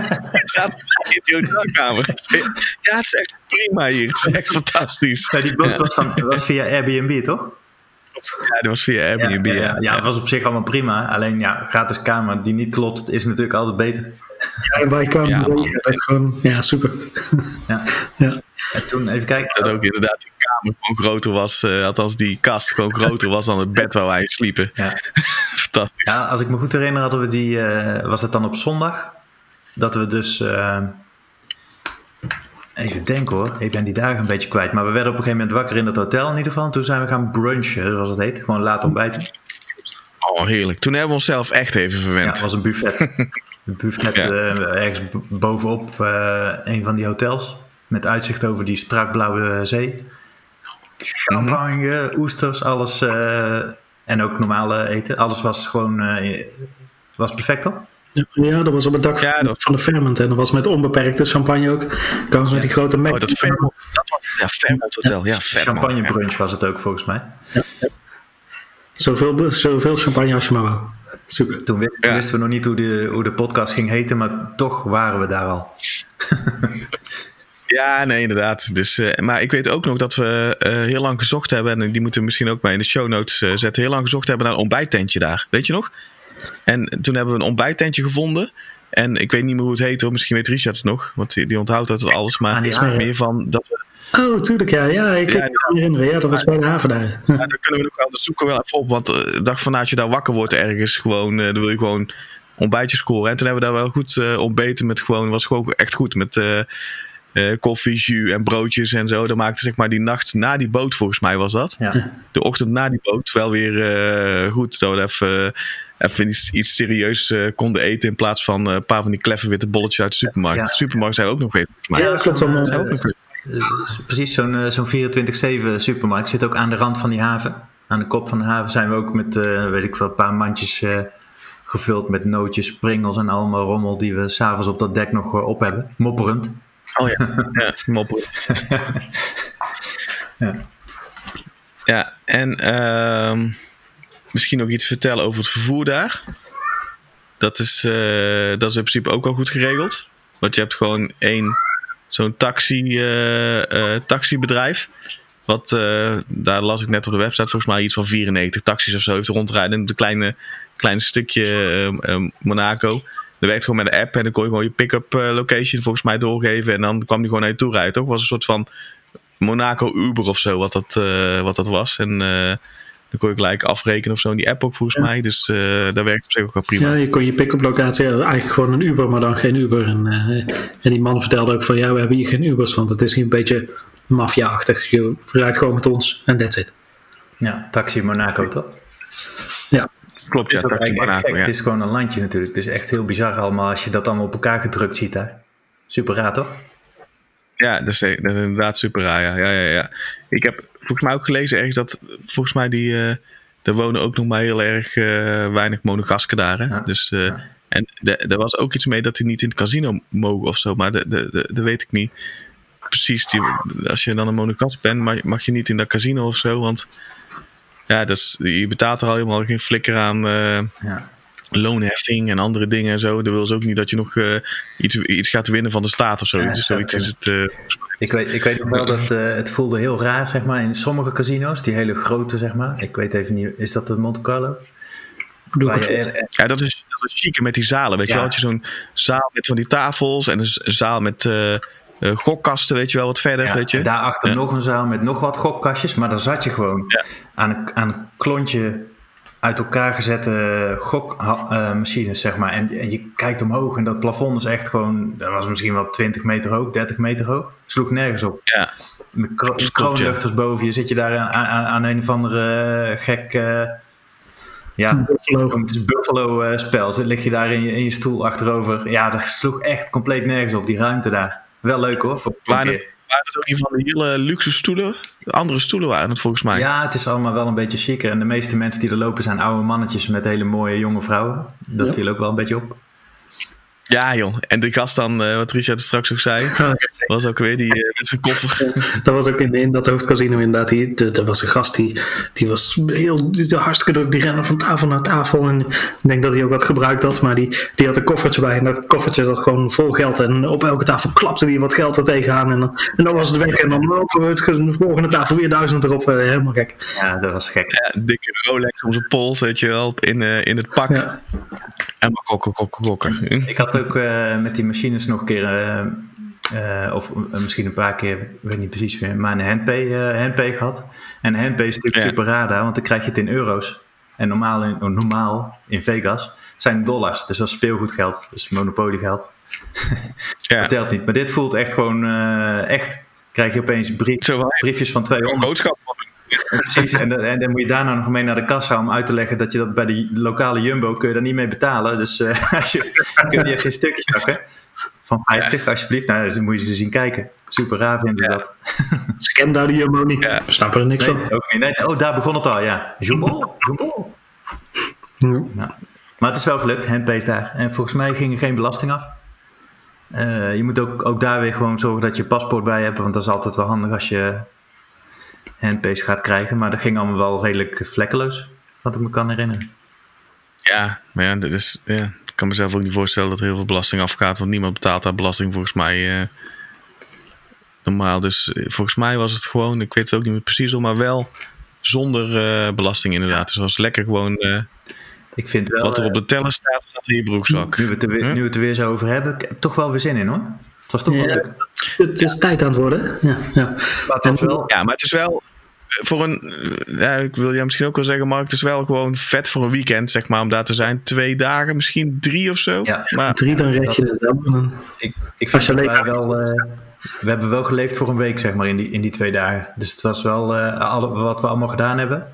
zaten we in die hotelkamer. Ja, het is echt prima hier. Het is echt fantastisch. Ja, die boot was, van, was via Airbnb, toch? Ja, dat was via Airbnb. ja, Ja, ja, ja, het was op zich allemaal prima. Alleen ja, gratis kamer die niet klopt, is natuurlijk altijd beter. ja, wij kwamen Ja, gewoon, ja, super. Ja. ja. En toen, even kijken. Dat ook inderdaad die kamer gewoon groter was. eh, althans, die kast gewoon groter was dan het bed waar wij sliepen. Ja. Fantastisch. Ja, als ik me goed herinner, hadden we die, eh, was het dan op zondag? Dat we dus, eh, even denken hoor, ik ben die dagen een beetje kwijt. Maar we werden op een gegeven moment wakker in het hotel in ieder geval. En toen zijn we gaan brunchen, zoals het heet. Gewoon laat ontbijten. Oh, heerlijk. Toen hebben we onszelf echt even Ja, verwend. het was een buffet. Een buffet Ja. eh, ergens bovenop eh, een van die hotels. Met uitzicht over die strak blauwe zee. Champagne, oesters, alles. eh, en ook normale eten. Alles was gewoon was perfect toch? Ja, dat was op het dak Ja, van, dat- van de Fairmont. En dat was met onbeperkte champagne ook. Ze met die grote Mac. Oh, dat Fairmont. Dat was ja, Fairmont Hotel. Ja. Champagne Ja. brunch was het ook volgens mij. Zoveel, zoveel champagne als je maar wou. Super. Toen, Ja. wisten we nog niet hoe de, hoe de podcast ging heten, maar toch waren we daar al. Ja, nee, inderdaad. Dus, eh, maar ik weet ook nog dat we eh, heel lang gezocht hebben. En die moeten we misschien ook bij in de show notes eh, zetten. Heel lang gezocht hebben naar een ontbijttentje daar. Weet je nog? En toen hebben we een ontbijttentje gevonden. En ik weet niet meer hoe het heet hoor. Misschien weet Richard het nog. Want die, die onthoudt dat alles. Maar Aan die is meer van dat we Oh, tuurlijk, ja. ja ik Ja, kan me herinneren. Ja, dat was bij de haven daar. Ja, dan kunnen we nog wel, dat zoeken we wel even op. Want eh, de dag van als je daar wakker wordt ergens, gewoon, eh, dan wil je gewoon ontbijtjes scoren. En toen hebben we daar wel goed eh, ontbeten met gewoon, was gewoon echt goed met eh, eh, koffie, jus en broodjes en zo. Dat maakte zeg maar die nacht na die boot, volgens mij was dat. Ja. De ochtend na die boot wel weer eh, goed. Dat we even, even iets, iets serieus eh, konden eten in plaats van eh, een paar van die kleffe witte bolletjes uit de supermarkt. Ja. De supermarkt zijn ook nog weer. mij. Ja, klopt allemaal. eh, Ook nog weer. eh, precies, zo'n zo'n 24-7 supermarkt zit ook aan de rand van die haven. Aan de kop van de haven zijn we ook met, weet ik veel, een paar mandjes gevuld met nootjes, pringels en allemaal rommel die we s'avonds op dat dek nog op hebben. Mopperend. Oh ja, ja moppen. Ja. Ja, en ehm, misschien nog iets vertellen over het vervoer daar. Dat is, eh, dat is in principe ook al goed geregeld. Want je hebt gewoon één zo'n taxi, eh, eh, taxibedrijf. Wat, daar las ik net op de website, volgens mij iets van 94 taxis of zo heeft rondrijden. Een kleine, kleine stukje eh, eh, Monaco. Dat werkt gewoon met de app en dan kon je gewoon je pick-up location volgens mij doorgeven. En dan kwam die gewoon naar je toe rijden, toch? was een soort van Monaco Uber of zo, wat dat, wat dat was. En dan kon je gelijk afrekenen of zo in die app ook volgens mij. Dus eh daar werkt op zich ook wel prima. Ja, je kon je pick-up locatie, ja, eigenlijk gewoon een Uber, maar dan geen Uber. En, eh, en die man vertelde ook van, ja, we hebben hier geen Ubers, want het is hier een beetje maffia-achtig. Je rijdt gewoon met ons en that's it. ja, Taxi Monaco toch? Ja, Klopt, ja. Het is Taxi Monaco, ja. Het is gewoon een landje natuurlijk. Het is echt heel bizar allemaal als je dat allemaal op elkaar gedrukt ziet daar. Super raar toch? Ja, dat is, dat is inderdaad super raar. Ja. Ja, ja, ja. Ik heb volgens mij ook gelezen ergens dat volgens mij die. eh er wonen ook nog maar heel erg eh, weinig monegasken daar. Hè? Ja, Dus, eh, ja. En er was ook iets mee dat die niet in het casino mogen of zo. Maar de- de- de- dat weet ik niet. Precies. Die, als je dan een monogast bent, mag, mag je niet in dat casino of zo. Want ja, dat is, je betaalt er al helemaal geen flikker aan. Ja. loonheffing en andere dingen en zo. Dan wil ze ook niet dat je nog iets, iets gaat winnen van de staat of zo. Ja, Dus dat zoiets is het. Ik weet, ik weet nog wel dat eh, het voelde heel raar, zeg maar, in sommige casino's. Die hele grote, zeg maar. Ik weet even niet, is dat de Monte Carlo? doe ik je, Ja, dat is, dat is chique met die zalen. Weet Ja. je wel? Had je zo'n zaal met van die tafels en een zaal met eh, eh, gokkasten, weet je wel, wat verder. ja, weet je? en daarachter Ja. nog een zaal met nog wat gokkastjes. Maar daar zat je gewoon Ja. aan, een, aan een klontje uit elkaar gezette gokmachines, zeg maar. En, en je kijkt omhoog en dat plafond is echt gewoon... Dat was misschien wel 20 meter hoog, 30 meter hoog. Sloeg nergens op. Ja. Met kro- kroonluchters boven je zit je daar aan, aan, aan een of andere eh, gek... eh, ja, Buffalo. het is Buffalo eh, spel. Zit lig je daar in je, in je stoel achterover. Ja, dat sloeg echt compleet nergens op, die ruimte daar. Wel leuk hoor. Voor voor Waren het, ook niet van die hele luxe stoelen? Andere stoelen waren het volgens mij. Ja, het is allemaal wel een beetje chiquer. En de meeste mensen die er lopen zijn oude mannetjes met hele mooie jonge vrouwen. Dat Ja. viel ook wel een beetje op. Ja, joh. En de gast dan, eh, wat Richard straks ook zei, was ook weer die eh, met zijn koffer. Dat was ook in, in dat hoofdcasino inderdaad. Die, de- er was een gast die, die was heel die, hartstikke druk. Die rende van tafel naar tafel. En ik denk dat hij ook wat gebruikt had. Maar die, die had een koffertje bij. En dat koffertje zat gewoon vol geld. En op elke tafel klapte hij wat geld er tegenaan. En dan, en dan was het weg. En dan op de volgende tafel weer duizend erop. Eh, helemaal gek. Ja, dat was gek. Ja, dikke Rolex om zijn pols, weet je wel, in, eh, in het pak. Ja. En maar kokken, kokken, kokken. Hm? Ik had ook eh, met die machines nog een keer, eh, eh, of misschien een paar keer, ik weet niet precies meer, maar een handpay, eh, handpay gehad. En handpay is natuurlijk Ja. super raar want dan krijg je het in euro's. En normaal in, oh, normaal in Vegas zijn dollars, dus dat is speelgoedgeld, dus monopoliegeld. Ja. Dat telt niet. Maar dit voelt echt gewoon eh, echt. Krijg je opeens brief, Zo van, briefjes van een 200. boodschap. Precies. En, dan- en dan moet je daarna nog mee naar de kassa om uit te leggen dat je dat bij de lokale Jumbo kun je daar niet mee betalen. Dus eh, als je, kun je die even in stukjes zakken. Van 50 alsjeblieft. Nou, dan moet je ze zien kijken. Super raar vinden Ja. dat. Scam daar die Jumbo niet. Ja. We snappen er niks Nee, van. ook niet. Nee, oh, daar begon het al, ja. Jumbo, Jumbo. Ja. Nou, maar het is wel gelukt, handpay is daar. En volgens mij ging er geen belasting af. Eh, je moet ook, ook daar weer gewoon zorgen dat je paspoort bij hebt. Want dat is altijd wel handig als je handpays gaat krijgen. Maar dat ging allemaal wel redelijk vlekkeloos. Wat ik me kan herinneren. Ja, maar ja, dat is, ja, ik kan mezelf ook niet voorstellen dat er heel veel belasting afgaat. Want niemand betaalt daar belasting volgens mij eh, normaal. Dus eh, volgens mij was het gewoon, ik weet het ook niet meer precies, maar wel zonder eh, belasting inderdaad. Dus het was lekker gewoon eh, Ik vind wel, wat er op de teller staat, gaat in je broekzak. nu, we het er weer, Huh? nu we het er weer zo over hebben, ik heb toch wel weer zin in hoor. Het was toch wel Ja, leuk. Het is tijd aan het worden. Ja, ja. Het was wel, Ja, maar het is wel voor een, ja, ik wil je misschien ook wel zeggen, Mark, het is wel gewoon vet voor een weekend, zeg maar, om daar te zijn. Twee dagen, misschien drie of zo. Ja. Maar Drie, dan red je het wel. Ik, ik vind dat wij wel... eh, we hebben wel geleefd voor een week, zeg maar, in die, in die twee dagen. Dus het was wel eh, alle, wat we allemaal gedaan hebben.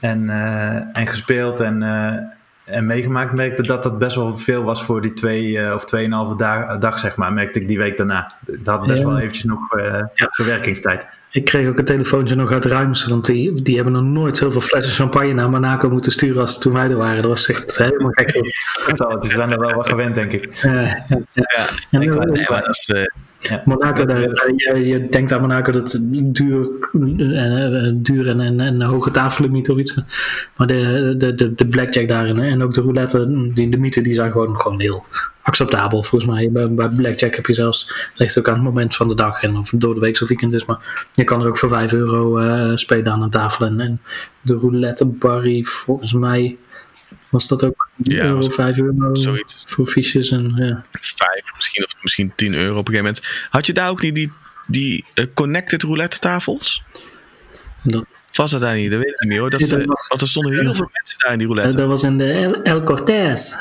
En, eh, en gespeeld en, eh, en meegemaakt. Merkte dat dat best wel veel was voor die twee eh, of tweeënhalve dag, dag, zeg maar. Merkte ik die week daarna. Dat had best Ja. wel eventjes nog eh, Ja. verwerkingstijd. Ik kreeg ook een telefoontje nog uit Ruims, want die, die hebben nog nooit zoveel flessen champagne naar Monaco moeten sturen als toen wij er waren. Dat was echt helemaal gek. Ze zijn er wel wat gewend, denk ik. Ja, ja. ja, En, Ik wou- nee, maar dat is, Ja. Monaco, daar, je, je denkt aan Monaco dat het duur, eh, eh, duur en, en, en hoge tafellimiet of iets. Maar de, de, de, de blackjack daarin hè, en ook de roulette, die limieten, die zijn gewoon, gewoon heel acceptabel. Volgens mij bij, bij blackjack heb je zelfs, ligt ook aan het moment van de dag en of het door de week of weekend is. Maar je kan er ook voor 5 euro eh, spelen aan een tafel. En, en de roulette barry, volgens mij was dat ook Ja, euro, was 5 euro Zoiets. voor fiches. En, ja. Vijf misschien, of misschien 10 euro op een gegeven moment. Had je daar ook niet die, die eh, connected roulette tafels? Dat, Was dat daar niet? Dat weet ik niet meer hoor. Dat, Ja, dat was- want er stonden heel veel mensen daar in die roulette. dat was in de El, El Cortés.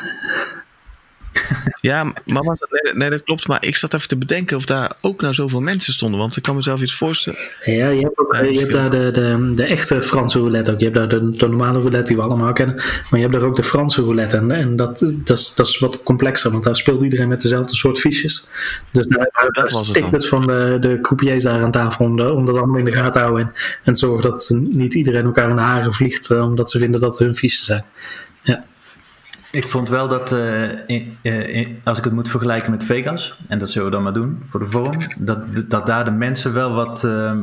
Ja, dat, nee, nee, dat klopt. Maar ik zat even te bedenken of daar ook nou zoveel mensen stonden. Want ik kan mezelf iets voorstellen. Ja, je hebt, ook, Ja, je hebt daar de, de, de echte Franse roulette ook. Je hebt daar de, de normale roulette die we allemaal kennen. Maar je hebt daar ook de Franse roulette. En, en dat, dat, is, dat is wat complexer, want daar speelt iedereen met dezelfde soort fiches. Dus daar, daar dat het stikt het van de, de croupiers daar aan tafel om, de, om dat allemaal in de gaten te houden. En, en zorgen dat niet iedereen elkaar in de haren vliegt eh, omdat ze vinden dat hun fiches zijn. Ja. Ik vond wel dat, eh, in- eh, in- als ik het moet vergelijken met Vegas, en dat zullen we dan maar doen voor de vorm, dat, dat daar de mensen wel wat eh,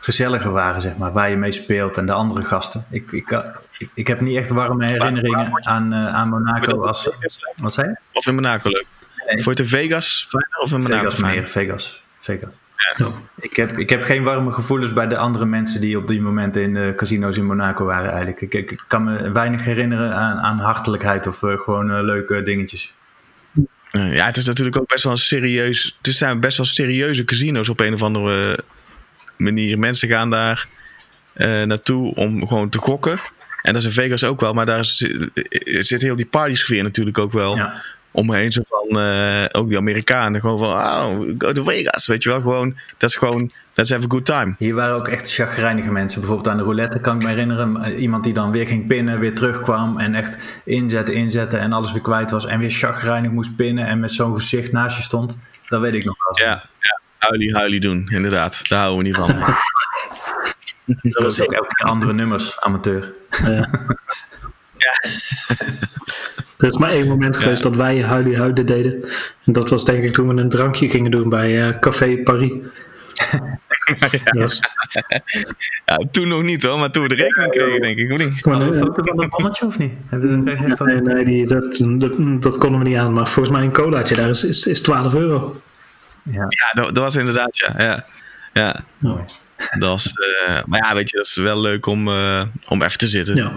gezelliger waren, zeg maar, waar je mee speelt en de andere gasten. Ik, ik, ik, ik heb niet echt warme herinneringen aan, eh, aan Monaco als. Wat zei je? Of in Monaco leuk. Nee. Vond je het in Vegas fijner of in Monaco Vegas, meneer, Vegas. Vegas. Ja. Ik heb, ik heb geen warme gevoelens bij de andere mensen die op die momenten in de casino's in Monaco waren eigenlijk. Ik, kan me weinig herinneren aan, aan hartelijkheid of eh, gewoon eh, leuke dingetjes. Eh, Ja, het is natuurlijk ook best wel serieus. Het zijn best wel serieuze casino's op een of andere manier. Mensen gaan daar eh, naartoe om gewoon te gokken. En dat is in Vegas ook wel, maar daar zit, zit heel die party sfeer natuurlijk ook wel Ja. Omheen. Zo van, eh, ook die Amerikanen, gewoon van, oh, go to Vegas, weet je wel. Gewoon, dat is gewoon, that's have a good time. Hier waren ook echt chagrijnige mensen. Bijvoorbeeld aan de roulette kan ik me herinneren. eh, Iemand die dan weer ging pinnen, weer terugkwam. En echt inzetten, inzetten en alles weer kwijt was. En weer chagrijnig moest pinnen en met zo'n gezicht naast je stond. Dat weet ik nog wel. Ja, ja. Huilie, huilie doen, inderdaad. Daar houden we niet van. Dat was ook elke keer andere nummers, amateur. Er is maar één moment geweest dat wij huilie huiden deden. En dat was denk ik toen we een drankje gingen doen bij eh, Café Paris. Ja, toen nog niet hoor, maar toen we de rekening kregen, denk ik, of niet? we een- een foto van dat bonnetje of niet? Foto? Nee, nee die, dat, dat, dat konden we niet aan. Maar volgens mij een colaatje daar is, is, is 12 euro. Ja, Ja, dat, dat was inderdaad, ja. ja. ja. mooi. Dat was, eh, maar ja, weet je, dat is wel leuk om, eh, om even te zitten. Ja.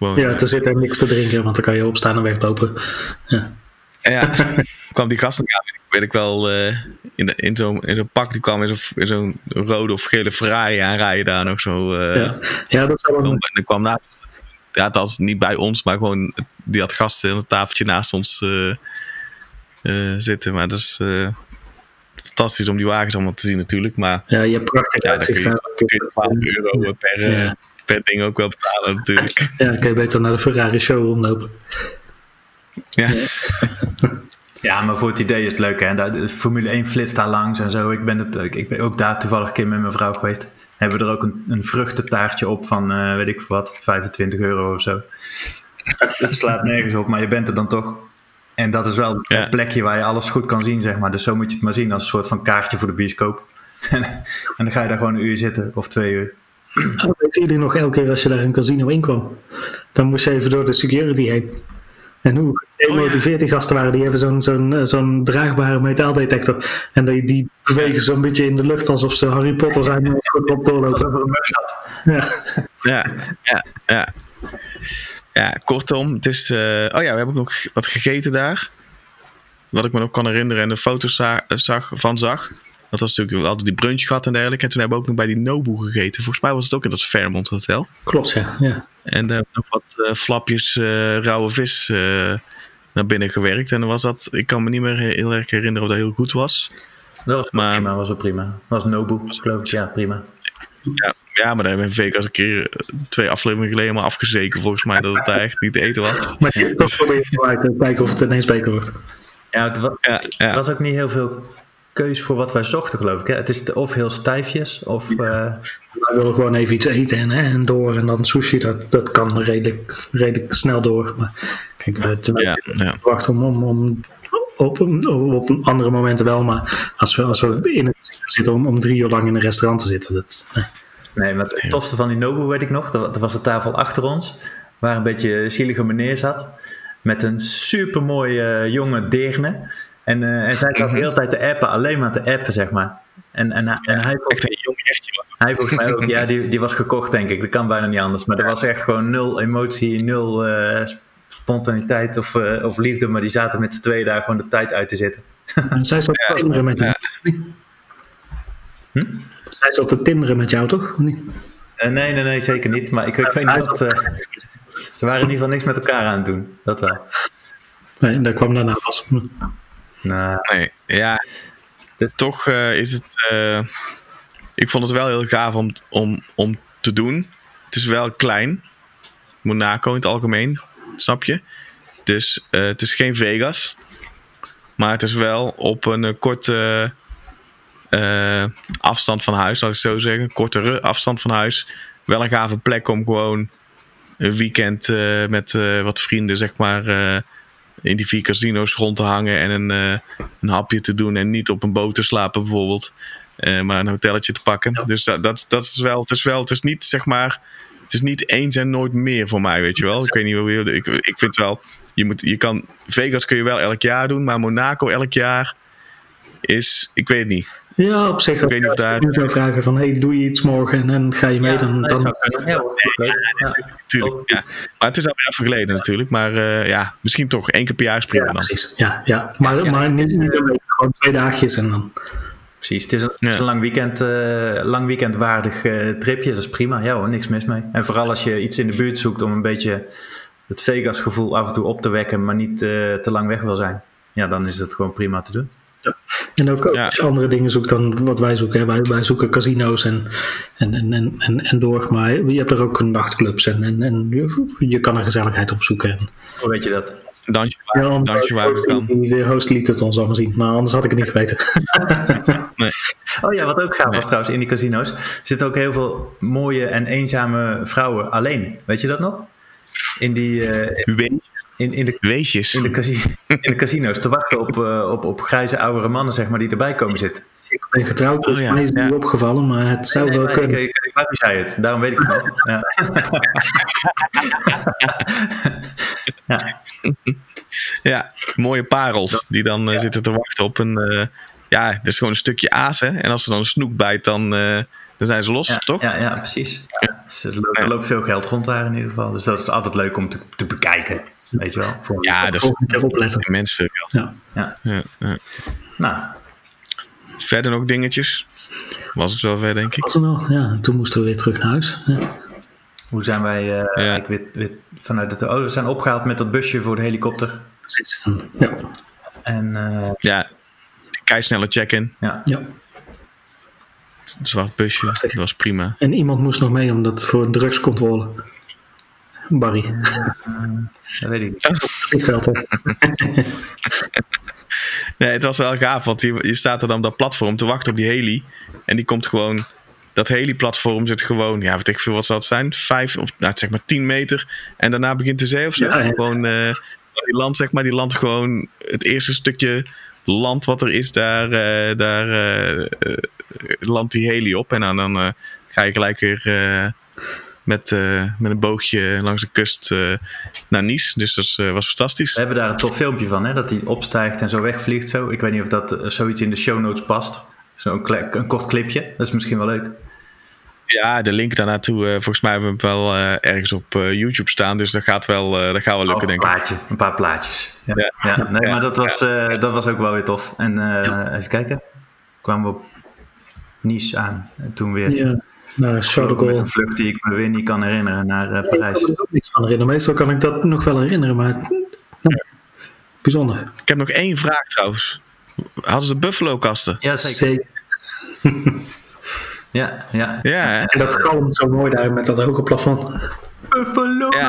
Gewoon, ja, er zit er niks te drinken, want dan kan je opstaan en weglopen. Ja. Ja, kwam die gasten, ja, weet ik, wel, eh, in, de- in zo'n in zo'n pak, die kwam in zo'n in zo'n rode of gele Ferrari aanrijden daar nog zo. eh, Ja. ja, dat is wel en kwam naast, ja, dat was niet bij ons, maar gewoon, die had gasten aan het tafeltje naast ons eh, eh, zitten. Maar dat is eh, fantastisch om die wagens allemaal te zien natuurlijk, maar ja, je hebt prachtig ja, dan kun uitzicht. je, kun je 12 euro per, eh, Ja. per ding ook wel betalen natuurlijk. Ja, kun je beter naar de Ferrari showroom lopen. Ja. Ja, maar voor het idee is het leuk. Hè? Formule 1 flitst daar langs en zo. Ik ben, het, ik ik ben ook daar toevallig een keer met mijn vrouw geweest. Hebben we er ook een, een vruchtentaartje op van, eh, weet ik wat, 25 euro of zo. Dat slaat nergens op, maar je bent er dan toch. En dat is wel Ja. het plekje waar je alles goed kan zien, zeg maar. Dus zo moet je het maar zien als een soort van kaartje voor de bioscoop. en dan ga je daar gewoon een uur zitten, of twee uur. Oh, weten jullie nog elke keer als je daar een casino inkwam? Dan moest je even door de security heen. En hoe gemotiveerd die gasten waren, die hebben zo'n zo'n eh, zo'n draagbare metaaldetector. En die, die bewegen zo'n beetje in de lucht alsof ze Harry Potter zijn en goed op doorlopen. Ja. Ja, ja, ja. Ja, kortom, het is. eh, oh ja, we hebben ook nog wat gegeten daar. Wat ik me nog kan herinneren en de foto's za- zag, van zag. Dat was natuurlijk, we hadden die brunch gehad en dergelijke. En toen hebben we ook nog bij die Nobu gegeten. Volgens mij was het ook in dat Fairmont Hotel. Klopt, ja. ja. En daar hebben we nog wat eh, flapjes eh, rauwe vis eh, naar binnen gewerkt. En dan was dat, ik kan me niet meer heel erg herinneren of dat heel goed was. Dat was Maar- prima, was wel prima. Was Nobu, geloof ik. Ja, prima. Ja, ja maar daar hebben we in Vegas een keer eh, twee afleveringen geleden maar afgezeken. Volgens mij dat het daar echt niet te eten was. Maar je toch proberen te kijken- kijken of het ineens beter wordt. Ja, het Ja, Er ja. was ook niet heel veel keus voor wat wij zochten, geloof ik. Hè? Het is of heel stijfjes, of... eh, Wij willen gewoon even iets eten en, hè, en door. En dan sushi, dat, dat kan redelijk, redelijk snel door. Maar kijk, Ja, ja. wachten om, om, om, op, op andere momenten wel, maar als we, als we in het zitten om, om drie uur lang in een restaurant te zitten, dat, nee. Nee, maar het tofste van die Nobu weet ik nog, dat was de tafel achter ons, waar een beetje zielige meneer zat, met een supermooie uh, jonge deerne. En, uh, en zij zat de hele tijd te appen, alleen maar te appen, zeg maar. En, en, en hij, echt een jong echtje was hij volgens mij ook, ja, die, die was gekocht denk ik. Dat kan bijna niet anders. Maar er was echt gewoon nul emotie, nul uh, spontaniteit of, uh, of liefde. Maar die zaten met z'n tweeën daar gewoon de tijd uit te zitten. En zij zat tinderen met jou. Hm? Zij zat te tinderen met jou, toch? Uh, nee, nee, nee, zeker niet. Maar ik, ik weet niet wat... ze waren in ieder geval niks met elkaar aan het doen. Dat wel. Nee, daar kwam daarna pas. Nou. Nee, ja. Toch is het ik vond het wel heel gaaf om, om, om te doen. Het is wel klein. Monaco in het algemeen, snap je? Dus uh, het is geen Vegas. Maar het is wel op een uh, korte uh, afstand van huis, laat ik zo zeggen. Kortere afstand van huis. Wel een gave plek om gewoon een weekend met wat vrienden, zeg maar, in die vier casino's rond te hangen en een, een hapje te doen en niet op een boot te slapen bijvoorbeeld. Maar een hotelletje te pakken. Dus dat, dat, dat is wel, het is wel, het is niet zeg maar, het is niet eens en nooit meer voor mij, weet je wel. Ik weet niet hoe je, ik, ik vind wel, je moet, je kan, Vegas kun je wel elk jaar doen, maar Monaco elk jaar is, ik weet het niet. Ja, op zich. Ik weet niet of daar... Je zou vragen van, hey, doe je iets morgen en dan ga je mee? Ja, dan, dan... Ja, ja, natuurlijk. Ja. Maar het is alweer even geleden natuurlijk. Maar uh, ja, misschien toch één keer per jaar is prima ja, dan. Precies, ja. ja. Maar, maar niet, niet een week, gewoon twee dagjes en dan... Precies, het is een, het is een lang, weekend, uh, lang weekendwaardig uh, tripje, dat is prima. Ja hoor, niks mis mee. En vooral als je iets in de buurt zoekt om een beetje het Vegas gevoel af en toe op te wekken, maar niet uh, te lang weg wil zijn. Ja, dan is het gewoon prima te doen. Ja. En ook, ook ja. je andere dingen zoekt dan wat wij zoeken. Wij, wij zoeken casino's en, en, en, en, en door. Maar je hebt er ook nachtclubs en, en, en je kan er gezelligheid op zoeken. Hoe weet je dat? dansje waar, ja, dansje waar het kan. De host liet het ons allemaal zien, maar anders had ik het niet geweten. nee. Oh ja, wat ook gaaf was trouwens in die casino's, zitten ook heel veel mooie en eenzame vrouwen alleen. Weet je dat nog? In die... Uh, in, in, de, Weesjes. In de, casi in de casino's te wachten op, uh, op, op grijze oudere mannen, zeg maar, die erbij komen zitten. Ik ben getrouwd, dus oh, ja. mij is het ja. niet opgevallen, maar het zou nee, nee, wel kunnen. Ik, ik, ik, ik zei het, daarom weet ik het nog. Ja. ja. ja, mooie parels die dan uh, ja. zitten te wachten op een. Uh, ja, dat is gewoon een stukje aas. Hè? En als er dan een snoek bijt, dan, uh, dan zijn ze los, ja, toch? Ja, ja precies. Ja. Dus er, loopt, er, loopt, veel geld rond daar in ieder geval. Dus dat is altijd leuk om te, te bekijken. Weet je wel? Voor ja, dat is opletten. Immens veel geld. Ja. Ja. Nou. Verder nog dingetjes? Was het wel ver, denk ik? Was het wel, ja. Toen moesten we weer terug naar huis. Ja. Hoe zijn wij uh, ja. ik weet, weet, vanuit het... Oh, we zijn opgehaald met dat busje voor de helikopter. Precies, ja. En, uh, ja, keisnelle check-in. Ja. ja. Een zwart busje, dat was prima. En iemand moest nog mee omdat voor een drugscontrole. Barry. Uh, dat weet ik niet. Vliegveld, nee, het was wel gaaf, want je, je staat er dan op dat platform te wachten op die heli. En die komt gewoon dat hele platform zit gewoon, ja, weet ik veel wat zal het zijn, vijf of nou, zeg maar tien meter. En daarna begint de zee of zo. Ja, ja. Gewoon uh, die land, zeg maar, die land gewoon het eerste stukje land wat er is, daar, uh, daar uh, landt die heli op. En dan, dan ga je gelijk weer met, met een boogje langs de kust naar Nice. Dus dat was fantastisch. We hebben daar een tof filmpje van, hè? dat hij opstijgt en zo wegvliegt. Zo. Ik weet niet of dat zoiets in de show notes past. Zo'n een kort clipje. Dat is misschien wel leuk. Ja, de link daarnaartoe, uh, volgens mij hebben we hem wel uh, ergens op uh, YouTube staan. Dus dat gaat wel, dat gaat wel lukken, denk plaatje, ik. Een paar plaatjes. Ja, ja. ja. nee, ja, maar dat was, dat was ook wel weer tof. En even kijken. Kwamen we op Nice aan. En toen weer. Nou, met een vlucht die ik me weer niet kan herinneren naar Parijs. Ik kan me er ook niks van herinneren. Meestal kan ik dat nog wel herinneren, maar nee. bijzonder. Ik heb nog één vraag trouwens. Hadden ze Buffalo-kasten? Ja, zeker. zeker. ja, ja. ja en dat galmt zo mooi daar met dat hoge plafond. Buffalo. Ja,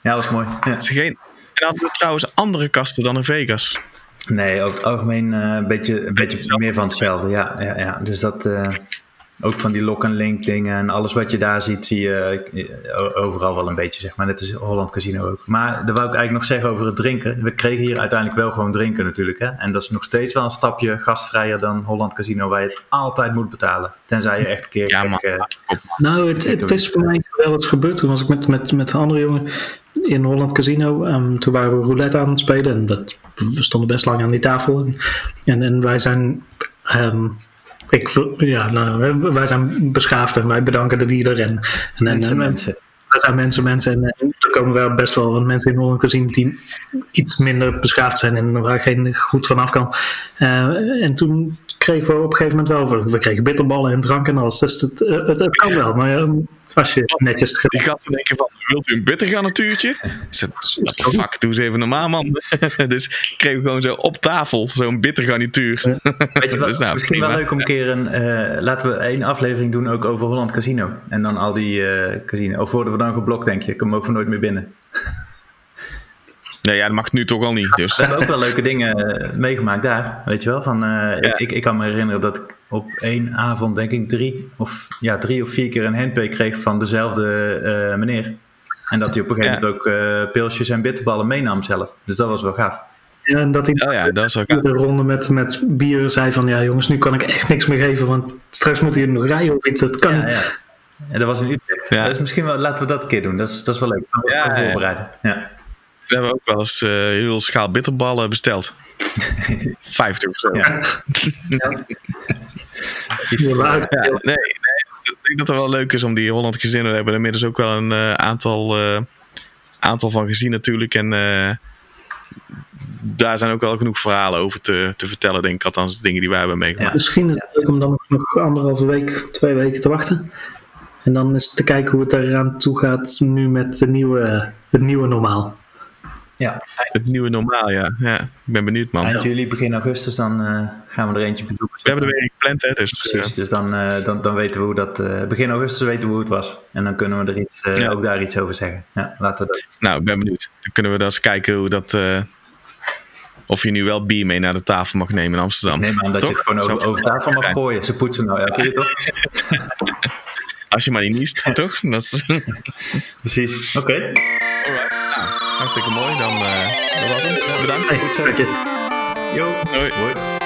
ja dat was mooi. Ja. Ze geen... En hadden ze trouwens andere kasten dan in Vegas? Nee, over het algemeen uh, een beetje, een beetje meer van hetzelfde. Ja, ja, ja. Dus dat, uh, ook van die lock-and-link dingen en alles wat je daar ziet, zie je eh, overal wel een beetje, zeg maar. Net is Holland Casino ook. Maar daar wou ik eigenlijk nog zeggen over het drinken. We kregen hier uiteindelijk wel gewoon drinken natuurlijk. Hè? En dat is nog steeds wel een stapje gastvrijer dan Holland Casino, waar je het altijd moet betalen. Tenzij je echt een keer... Ja, man. eh, Nou, het, het is voor mij wel wat gebeurd. Toen was ik met, met, met een andere jongen in Holland Casino. Ehm, toen waren we roulette aan het spelen. En dat, we stonden best lang aan die tafel. En, en, en wij zijn... ehm, ik, ja, nou, wij zijn beschaafd en wij bedanken de dealer. En, en, en, mensen, en- mensen. wij zijn mensen, mensen. En, er komen wel best wel wat mensen in Holland Casino die iets minder beschaafd zijn en waar geen goed van af kan. Eh, en toen kregen we op een gegeven moment wel, we, kregen bitterballen en drank en alles. Dus het, eh, het, het kan wel, maar eh, als je netjes Die gasten denken van, wilt u een bittergarnituurtje? Ik zeg, what the fuck, doe eens even normaal man. dus kregen we gewoon zo op tafel zo'n bittergarnituur. Weet je wat, Dus nou, misschien prima. wel leuk om een keer een... eh, laten we één aflevering doen ook over Holland Casino. En dan al die eh casino. Of worden we dan geblokt, denk je? Komen we ook nooit meer binnen. Nee, ja, dat mag nu toch al niet. Dus We hebben ook wel leuke dingen eh, meegemaakt daar, weet je wel. Van, eh, ik, ik kan me herinneren dat ik op één avond, denk ik, drie of, ja, drie of vier keer een handpay kreeg van dezelfde eh, meneer. En dat hij op een gegeven Ja. moment ook eh, pilsjes en bitterballen meenam zelf. Dus dat was wel gaaf. Ja, en dat hij oh ja, dat is ook... de ronde met, met bier zei van ja jongens, nu kan ik echt niks meer geven, want straks moet hij nog rijden of iets. Dat kan Ja, ja. En dat was in Utrecht. Ja. Dus misschien wel, laten we dat een keer doen. Dat is, dat is wel leuk. We Ja, voorbereiden. Ja. We hebben ook wel eens eh, heel schaal bitterballen besteld. 50 of zo. Ja. Ja, nee, nee, ik denk dat het wel leuk is om die Holland gezinnen. We hebben inmiddels ook wel een eh, aantal, eh, aantal van gezien natuurlijk. En eh, daar zijn ook wel genoeg verhalen over te, te vertellen, denk ik. Althans, dingen die wij hebben meegemaakt. Misschien is het leuk om dan nog, nog anderhalve week, twee weken te wachten. En dan eens te kijken hoe het eraan toe gaat nu met de nieuwe, het nieuwe normaal. Ja. Het nieuwe normaal, ja. ja. Ik ben benieuwd, man. Eind juli, begin augustus, dan eh, gaan we er eentje bezoeken. We hebben er weer een gepland, hè. Dus, eh, Precies, dus dan, eh, dan, dan weten we hoe dat... eh, begin augustus weten we hoe het was. En dan kunnen we er iets, eh, Ja. ook daar iets over zeggen. Ja, laten we dat... nou, ik ben benieuwd. Dan kunnen we dan eens kijken hoe dat... eh, of je nu wel bier mee naar de tafel mag nemen in Amsterdam. Neem aan dat je Toch? het gewoon over, over tafel mag zijn. gooien. Ze poetsen nou elke keer, toch? Als je maar niet niest, toch? Dat is... Precies. Oké. Hartstikke mooi. Dan eh, dat was het. Bedankt. Hey. Jo. Hoi. Hoi.